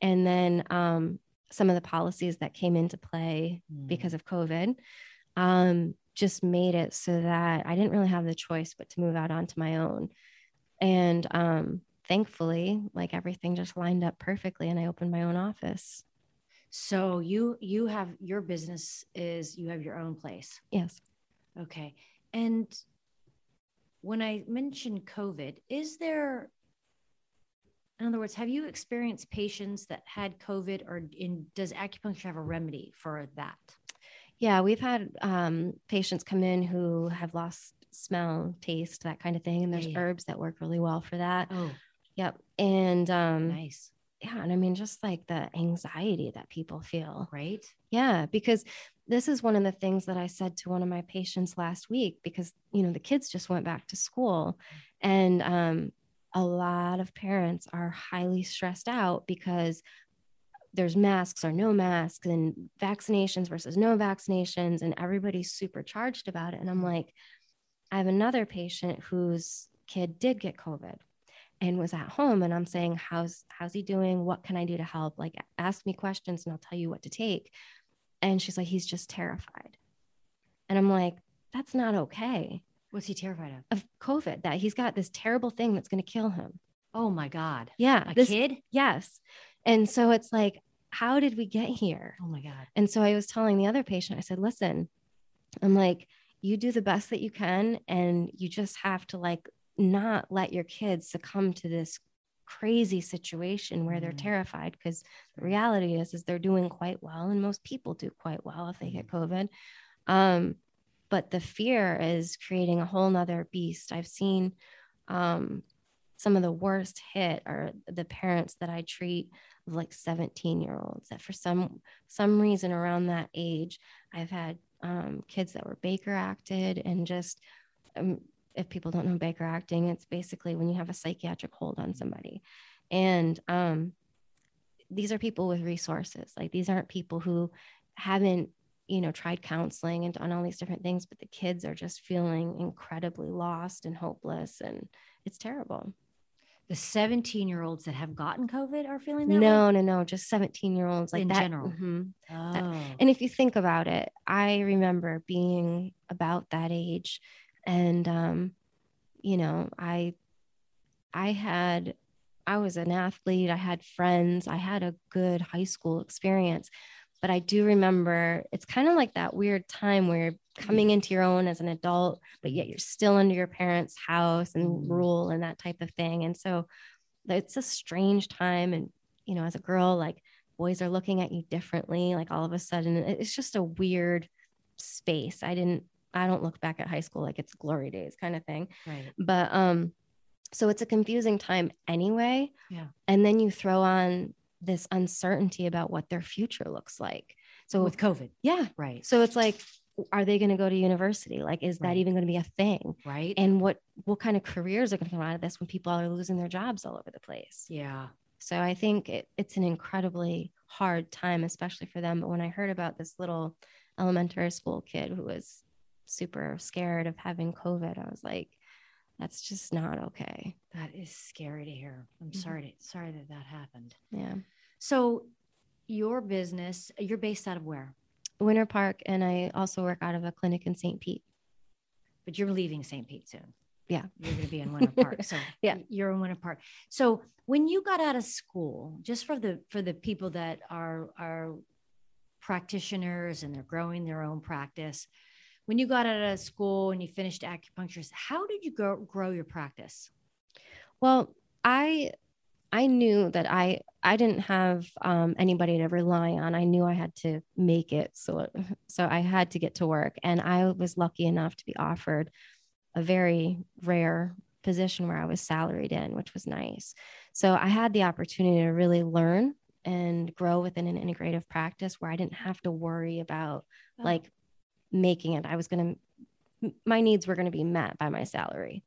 And then um some of the policies that came into play Mm. because of COVID um, just made it so that I didn't really have the choice but to move out onto my own. And um, thankfully, like everything just lined up perfectly, and I opened my own office. So you you have your business is you have your own place. Yes. Okay. And when I mentioned COVID, is there, in other words, have you experienced patients that had COVID or in, does acupuncture have a remedy for that? Yeah, we've had um, patients come in who have lost smell, taste, that kind of thing. And there's Yeah, yeah. herbs that work really well for that. Oh, Yep. And um, nice. Yeah, and I mean, just like the anxiety that people feel. Right. Yeah, because this is one of the things that I said to one of my patients last week because you know the kids just went back to school and um a lot of parents are highly stressed out because there's masks or no masks and vaccinations versus no vaccinations and everybody's super charged about it and I'm like I have another patient whose kid did get covid and was at home and I'm saying how's how's he doing what can I do to help like ask me questions and I'll tell you what to take and she's like, he's just terrified. And I'm like, that's not okay. What's he terrified of? Of COVID, that he's got this terrible thing that's going to kill him. Oh my God. Yeah. A this- kid? Yes. And so it's like, how did we get here? Oh my God. And so I was telling the other patient, I said, listen, I'm like, you do the best that you can and you just have to like not let your kids succumb to this crazy situation where they're Mm. terrified because the reality is is they're doing quite well and most people do quite well if they get covid. Um, but the fear is creating a whole nother beast. I've seen um, some of the worst hit are the parents that i treat of like 17 year olds that for some some reason around that age i've had um, kids that were baker acted and just um, if people don't know baker acting it's basically when you have a psychiatric hold on somebody and um, these are people with resources like these aren't people who haven't you know tried counseling and done all these different things but the kids are just feeling incredibly lost and hopeless and it's terrible The 17 year olds that have gotten COVID are feeling that way? no no no just 17 year olds like In that general. Mhm. Oh. And if you think about it, I remember being about that age and um you know, I I had I was an athlete, I had friends, I had a good high school experience. But I do remember it's kind of like that weird time where you're coming into your own as an adult, but yet you're still under your parents' house and Mm. rule and that type of thing. And so it's a strange time. And, you know, as a girl, like boys are looking at you differently. Like all of a sudden, it's just a weird space. I didn't, I don't look back at high school like it's glory days kind of thing. right. But, um, so it's a confusing time anyway. Yeah. And then you throw on this uncertainty about what their future looks like. So, With COVID. yeah. Right. So it's like, are they going to go to university? Like, is that Right. even going to be a thing? Right. And what what kind of careers are going to come out of this when people are losing their jobs all over the place? yeah. So I think it, it's an incredibly hard time, especially for them. But when I heard about this little elementary school kid who was super scared of having COVID, I was like, that's just not okay. That is scary to hear. I'm Mhm. sorry to, sorry that that happened. Yeah. So your business, you're based out of where? Winter Park. And I also work out of a clinic in St. Pete. But you're leaving St. Pete soon. Yeah. You're going to be in Winter Park. So Yeah. you're in Winter Park. So when you got out of school, just for the for the people that are are practitioners and they're growing their own practice, when you got out of school and you finished acupuncturist, how did you grow grow your practice? Well, I I knew that I I didn't have um, anybody to rely on. I knew I had to make it, so so I had to get to work, and I was lucky enough to be offered a very rare position where I was salaried in, which was nice. So I had the opportunity to really learn and grow within an integrative practice where I didn't have to worry about Oh. like making it. I was going to my needs were going to be met by my salary.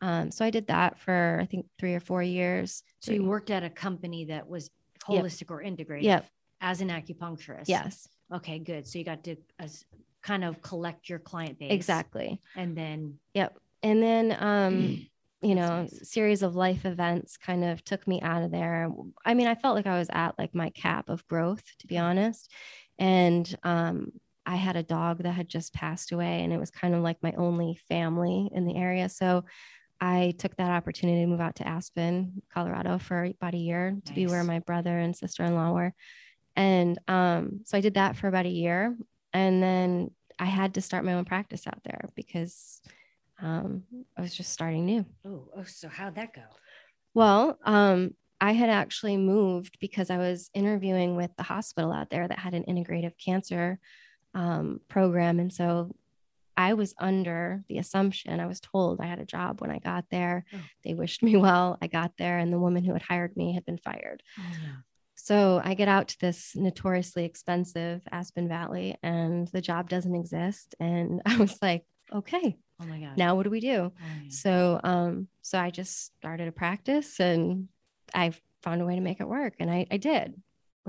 Um, so I did that for I think three or four years. So you worked at a company that was Yep. holistic or integrative Yep. as an acupuncturist. Yes, Okay, good. So you got to as, kind of collect your client base. exactly. And then Yep. And then, um, you know, nice. series of life events kind of took me out of there. I mean, I felt like I was at like my cap of growth, to be honest. And um, I had a dog that had just passed away, and it was kind of like my only family in the area. So I took that opportunity to move out to Aspen, Colorado for about a year to be where my brother and sister in law were. And um, so I did that for about a year. And then I had to start my own practice out there because um, I was just starting new. oh, oh so how'd that go? Well, um, I had actually moved because I was interviewing with the hospital out there that had an integrative cancer um, program. And so I was under the assumption, I was told I had a job when I got there. Oh. They wished me well. I got there, and the woman who had hired me had been fired. Oh, no. So I get out to this notoriously expensive Aspen Valley, and the job doesn't exist. And I was like, okay, Oh my God. now what do we do? Oh, yeah. So um so I just started a practice and I found a way to make it work and I, I did.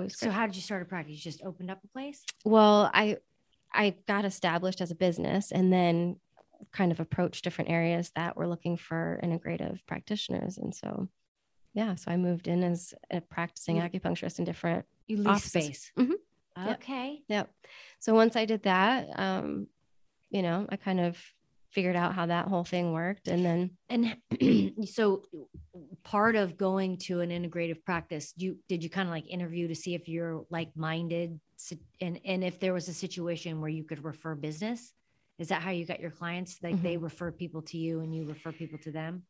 So great. how did you start a practice? You just opened up a place? well, I I got established as a business and then kind of approached different areas that were looking for integrative practitioners. And so yeah, so I moved in as a practicing You- acupuncturist in different You lease Offices. space. Mhm. Yep. Okay. Yep. So once I did that, um, you know, I kind of figured out how that whole thing worked and then And so part of going to an integrative practice, you did you kind of like interview to see if you're like minded and and if there was a situation where you could refer business? Is that how you got your clients? Like they refer people to you and you refer people to them?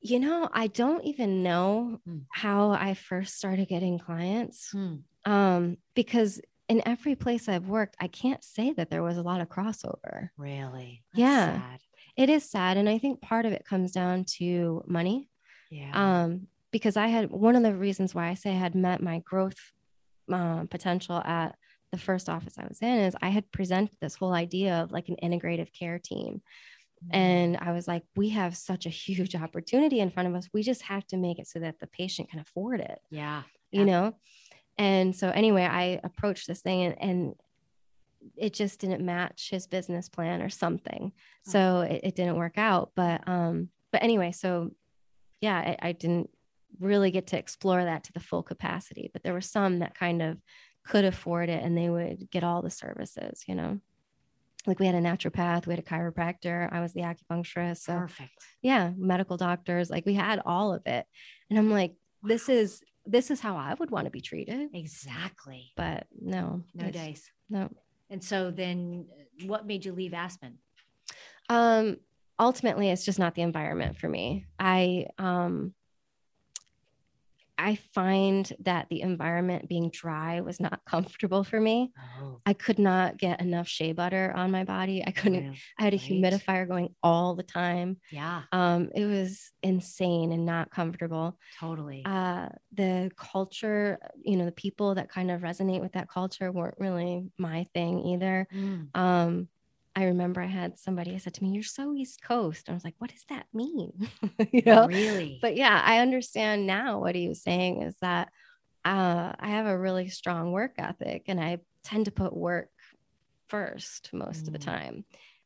You know, I don't even know Hmm. how I first started getting clients. Hmm. Um, because in every place I've worked, I can't say that there was a lot of crossover. Really? Yeah. sad. It is sad. And I think part of it comes down to money. Yeah. Um, because I had one of the reasons why I say I had met my growth uh, potential at the first office I was in is I had presented this whole idea of like an integrative care team. Mm. And I was like, we have such a huge opportunity in front of us. We just have to make it so that the patient can afford it, yeah. you Yeah. know? And so, anyway, I approached this thing and, and it just didn't match his business plan or something. Oh. So it, it didn't work out. But, um, but anyway, so yeah, I, I didn't really get to explore that to the full capacity, but there were some that kind of could afford it and they would get all the services, you know? Like we had a naturopath, we had a chiropractor, I was the acupuncturist. So Perfect. yeah medical doctors like we had all of it and i'm like this is this is how i would want to be treated Exactly. but no No dice. no And so then uh, what made you leave Aspen? um ultimately it's just not the environment for me i um i find that the environment being dry was not comfortable for me Oh, i could not get enough shea butter on my body i couldn't i had a right. humidifier going all the time Yeah, um it was insane and not comfortable totally. uh, the culture, you know, the people that kind of resonate with that culture weren't really my thing either. Mm. Um, I remember I had somebody I said to me, You're so East Coast. I was like, What does that mean? you know, really? but yeah, I understand now what he was saying is that uh, I have a really strong work ethic and I tend to put work first most of the Mm. time.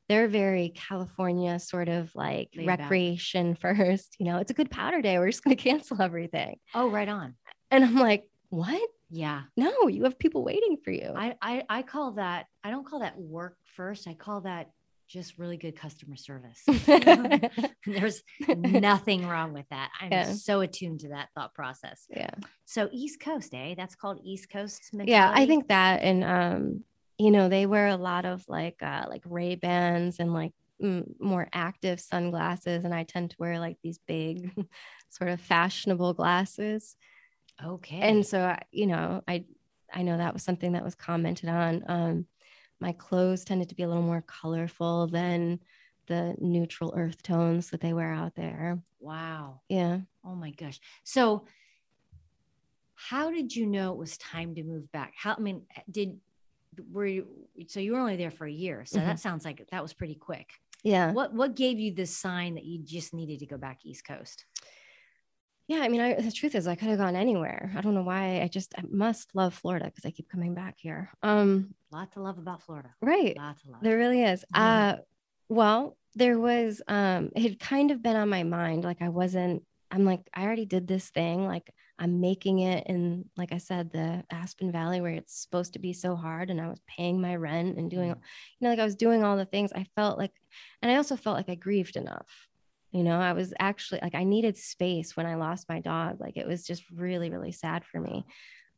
They're very California sort of like Laid back. recreation first. You know, it's a good powder day. We're just going to cancel everything. oh, right on. And I'm like, what? Yeah. No, you have people waiting for you. I, I I call that I don't call that work first. I call that just really good customer service. There's nothing wrong with that. I'm Yeah. so attuned to that thought process. yeah. So East Coast, eh? That's called East Coast mentality. Yeah. I think that, and, um, you know, they wear a lot of like, uh, like Ray Bans and like more active sunglasses. And I tend to wear like these big sort of fashionable glasses. okay. And so, I- you know, I, I know that was something that was commented on. Um, my clothes tended to be a little more colorful than the neutral earth tones that they wear out there. wow. Yeah. Oh my gosh. So how did you know it was time to move back? How I mean, did were you so you were only there for a year. So Mhm. that sounds like that was pretty quick. Yeah. What what gave you the sign that you just needed to go back East Coast? Yeah, I mean, I, the truth is, I could have gone anywhere. I don't know why. I just I must love Florida because I keep coming back here. Um, lot to love about Florida. right, Lot to love. there really is. Mhm. Uh, well, there was. Um, it had kind of been on my mind. Like I wasn't. I'm like I already did this thing. Like I'm making it in, like I said, the Aspen Valley where it's supposed to be so hard, and I was paying my rent and doing, Mhm. you know, like I was doing all the things. I felt like, and I also felt like I grieved enough. You know, I was actually like I needed space when I lost my dog. Like it was just really, really sad for me.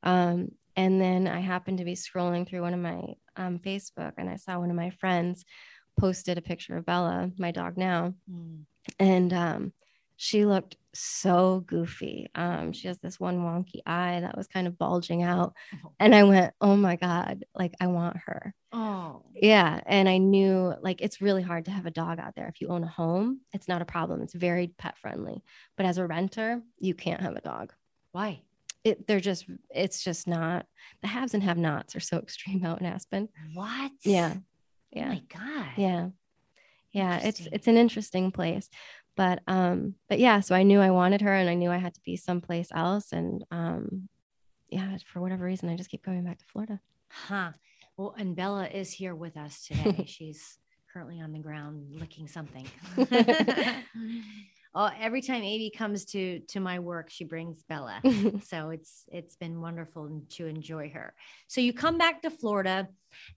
Um, and then I happened to be scrolling through one of my um, Facebook, and I saw one of my friends posted a picture of Bella, my dog now, Mm. and um, she looked so goofy. Um, she has this one wonky eye that was kind of bulging out, Oh. and I went, "Oh my god! Like I want her." Oh, Yeah. And I knew like it's really hard to have a dog out there. If you own a home, it's not a problem. It's very pet friendly. But as a renter, you can't have a dog. why? It, they're just, it's just not, the haves and have nots are so extreme out in Aspen. What? Yeah. Oh Yeah. my God. Yeah. Yeah. It's, it's an interesting place. But, um, but yeah, so I knew I wanted her and I knew I had to be someplace else. And, um, yeah, for whatever reason, I just keep going back to Florida. Huh. Well, and Bella is here with us today. She's currently on the ground licking something. oh, every time Amy comes to to my work, she brings Bella. so it's it's been wonderful to enjoy her. So you come back to Florida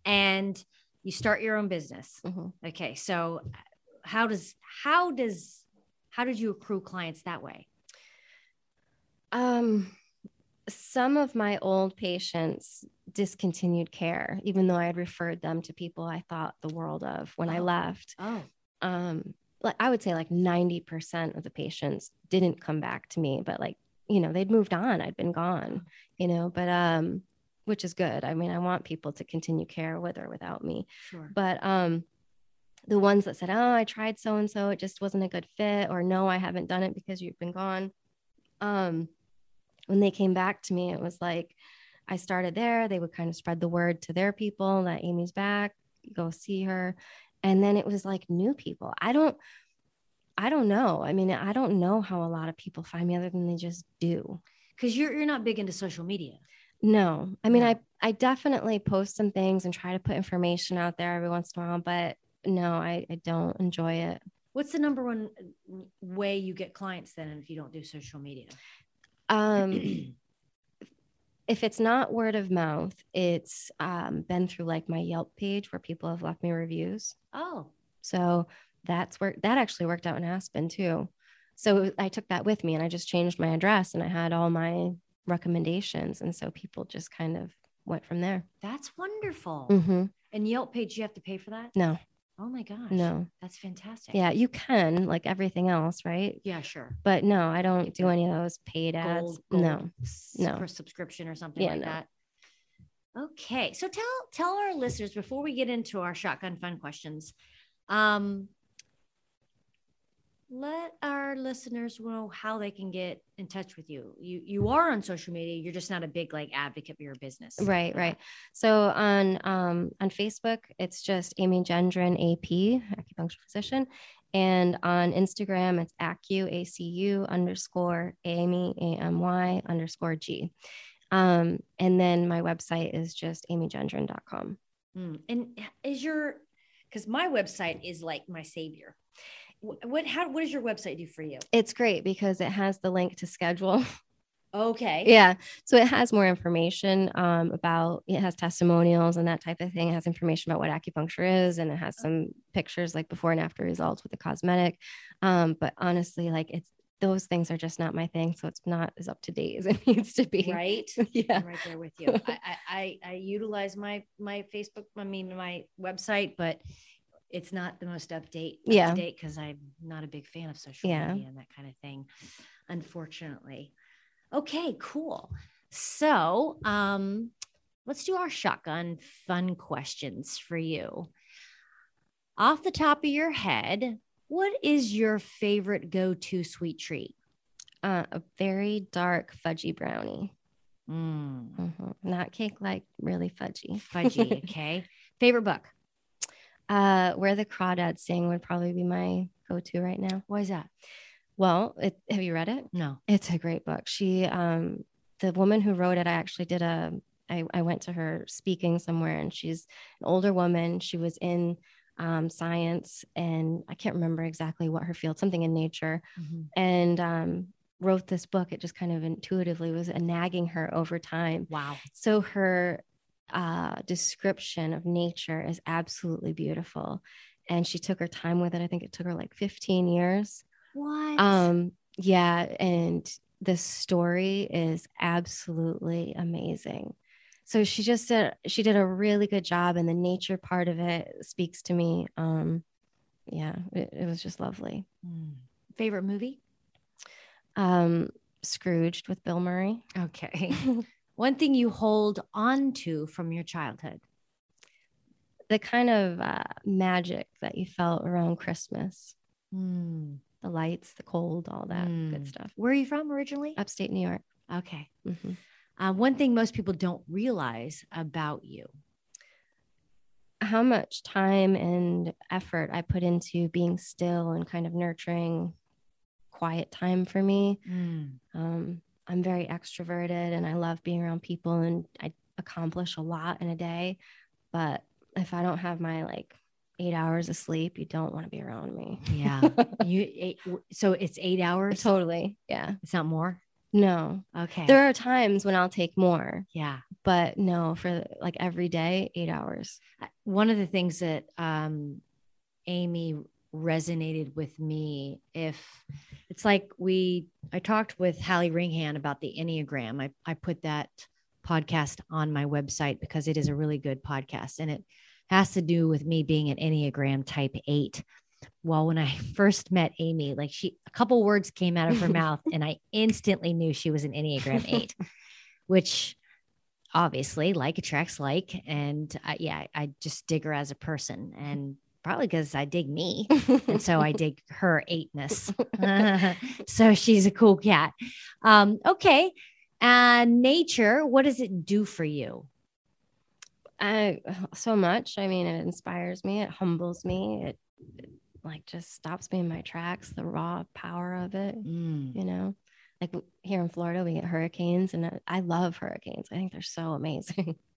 and you start your own business. Mhm. Okay. So how does how does how did you accrue clients that way? Um, some of my old patients discontinued care, even though I had referred them to people I thought the world of when I Oh. left. Oh, Um, like I would say like 90% of the patients didn't come back to me, but like, you know, they'd moved on. I'd been gone, you know, but um, which is good. I mean, I want people to continue care with or without me. sure. But um the ones that said, Oh, I tried so and so, it just wasn't a good fit, or no, I haven't done it because you've been gone. Um, when they came back to me, it was like I started there. They would kind of spread the word to their people that Amy's back, go see her. And then it was like new people. I don't I don't know. I mean, I don't know how a lot of people find me other than they just do. Because you're you're not big into social media. No, I mean, No. I I definitely post some things and try to put information out there every once in a while, but no, I, I don't enjoy it. What's the number one way you get clients then if you don't do social media? Um, if it's not word of mouth, it's um, been through like my Yelp page where people have left me reviews. oh, So that's where that actually worked out in Aspen too. So I took that with me and I just changed my address and I had all my recommendations, and so people just kind of went from there. that's wonderful. hmm And Yelp page, you have to pay for that? No, Oh my gosh. no. That's fantastic. Yeah, you can like everything else, right? Yeah, sure. But no, I don't do any of those paid ads. Gold, gold No. no. for subscription or something Yeah, like no. that. Okay. So tell tell our listeners before we get into our shotgun fun questions. Um let our listeners know how they can get in touch with you. You you are on social media. You're just not a big like advocate for your business. Right, right. So on um on Facebook, it's just Amy Gendron AP, acupuncture physician. And on Instagram, it's acu, A-C-U underscore Amy, A-M-Y underscore G. Um, and then my website is just amygendron.com. Mm. And is your because my website is like my savior. Wh- What how what does your website do for you? It's great because it has the link to schedule. Okay. yeah. So it has more information um, about, it has testimonials and that type of thing. It has information about what acupuncture is and it has some pictures like before and after results with the cosmetic. Um, but honestly, like it's, those things are just not my thing. So it's not as up to date as it needs to be. Right. Yeah. I'm right there with you. I, I, I, I utilize my my Facebook, I mean my website, but it's not the most update Yeah. date because I'm not a big fan of social Yeah. media and that kind of thing, unfortunately. Okay, cool. So um let's do our shotgun fun questions for you. Off the top of your head, what is your favorite go-to sweet treat? Uh, a very dark fudgy brownie. Mm, Mhm. Not cake like really fudgy. fudgy, okay. Favorite book? Uh, Where the Crawdads Sing would probably be my go to right now. Why is that? Well, it, have you read it? No. It's a great book. She, um, the woman who wrote it, I actually did a, I, I went to her speaking somewhere and she's an older woman. She was in um, science and I can't remember exactly what her field, something in nature, and um, wrote this book. It just kind of intuitively was nagging her over time. Wow. So her uh, description of nature is absolutely beautiful. And she took her time with it. I think it took her like 15 years. What? Um, yeah, and the story is absolutely amazing. So she just did she did a really good job, and the nature part of it speaks to me. Um, yeah, it, it was just lovely. Hmm. Favorite movie? Um, Scrooged with Bill Murray. Okay. One thing you hold on to from your childhood. the kind of uh, magic that you felt around Christmas, Hmm. the lights, the cold, all that Mm. good stuff. Where are you from originally? Upstate New York. Okay. Mhm. Uh, one thing most people don't realize about you. How much time and effort I put into being still and kind of nurturing quiet time for me. Um, I'm very extroverted and I love being around people and I accomplish a lot in a day. But if I don't have my like eight hours of sleep, you don't want to be around me. Yeah. you eight, so it's eight hours. totally. Yeah. It's not more. No. Okay. There are times when I'll take more, yeah. but no, for like every day, eight hours. One of the things that um, Amy resonated with me, if it's like we, I talked with Hallie ringhan about the Enneagram. I, I put that podcast on my website because it is a really good podcast and it has to do with me being an Enneagram type eight. Well, when I first met Amy, like she, a couple words came out of her mouth and I instantly knew she was an Enneagram eight, which obviously like attracts like. And I, yeah, I just dig her as a person and probably because I dig me. and so I dig her eightness. so she's a cool cat. Um, okay. And nature, what does it do for you? I so much. I mean, it inspires me. It humbles me. It, it like just stops me in my tracks. The raw power of it. Mm. You know, like here in Florida, we get hurricanes, and I love hurricanes. I think they're so amazing.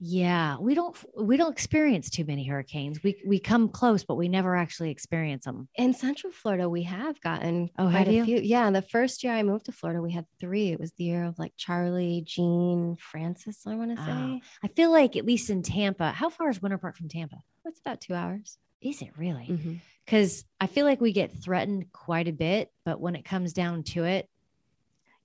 Yeah, we don't we don't experience too many hurricanes. We we come close, but we never actually experience them. In Central Florida, we have gotten oh, quite a few. Yeah, the first year I moved to Florida, we had three. It was the year of like Charley, Jeanne, Frances. I want to say. Oh, I feel like at least in Tampa. How far is Winter Park from Tampa? It's about two hours. Is it really? Because mm-hmm. I feel like we get threatened quite a bit, but when it comes down to it,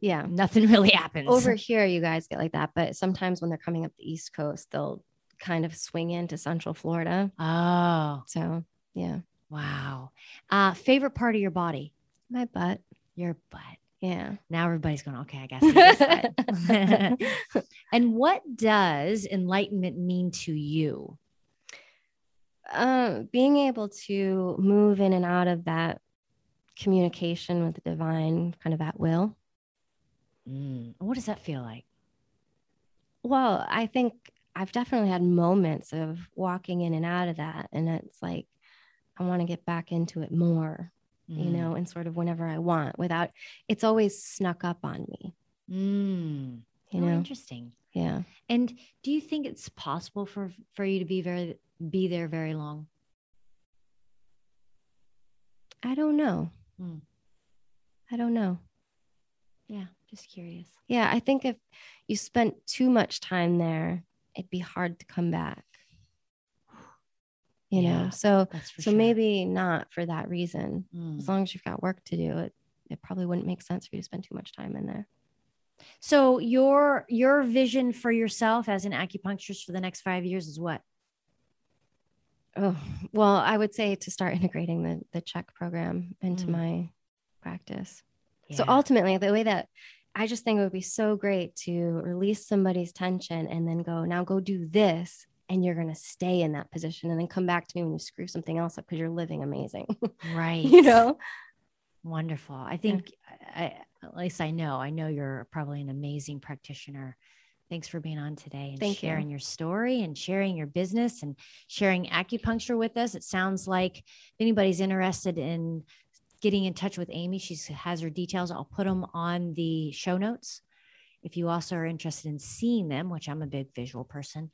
yeah. Nothing really happens. Over here you guys get like that but sometimes when they're coming up the east coast they'll kind of swing into central florida. Oh. So yeah. Wow. Uh favorite part of your body? My butt. Your butt. Yeah. Now everybody's going okay i guess and what does enlightenment mean to you? Uh, being able to move in and out of that communication with the divine kind of at will Mm. What does that feel like? Well, I think I've definitely had moments of walking in and out of that. And it's like, I want to get back into it more, mm. you know, and sort of whenever I want without it's always snuck up on me. Mm. You oh, know, interesting. Yeah. And do you think it's possible for for you to be very be there very long? I don't know. Mm. I don't know. Yeah. Just curious. Yeah, I think if you spent too much time there, it'd be hard to come back. You yeah, know, so so sure. maybe not for that reason. Mm. As long as you've got work to do, it it probably wouldn't make sense for you to spend too much time in there. So your your vision for yourself as an acupuncturist for the next five years is what? Oh well, I would say to start integrating the the check program into mm. my practice. Yeah. So ultimately, the way that I just think it would be so great to release somebody's tension and then go, now go do this. And you're going to stay in that position and then come back to me when you screw something else up because you're living amazing. Right. you know? Wonderful. I think, yeah. I, at least I know, I know you're probably an amazing practitioner. Thanks for being on today and Thank sharing you. your story and sharing your business and sharing acupuncture with us. It sounds like if anybody's interested in getting in touch with Amy, she has her details. I'll put them on the show notes. If you also are interested in seeing them, which I'm a big visual person.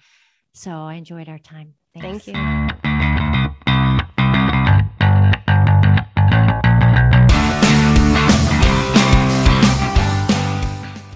So I enjoyed our time. Thanks. Thank you.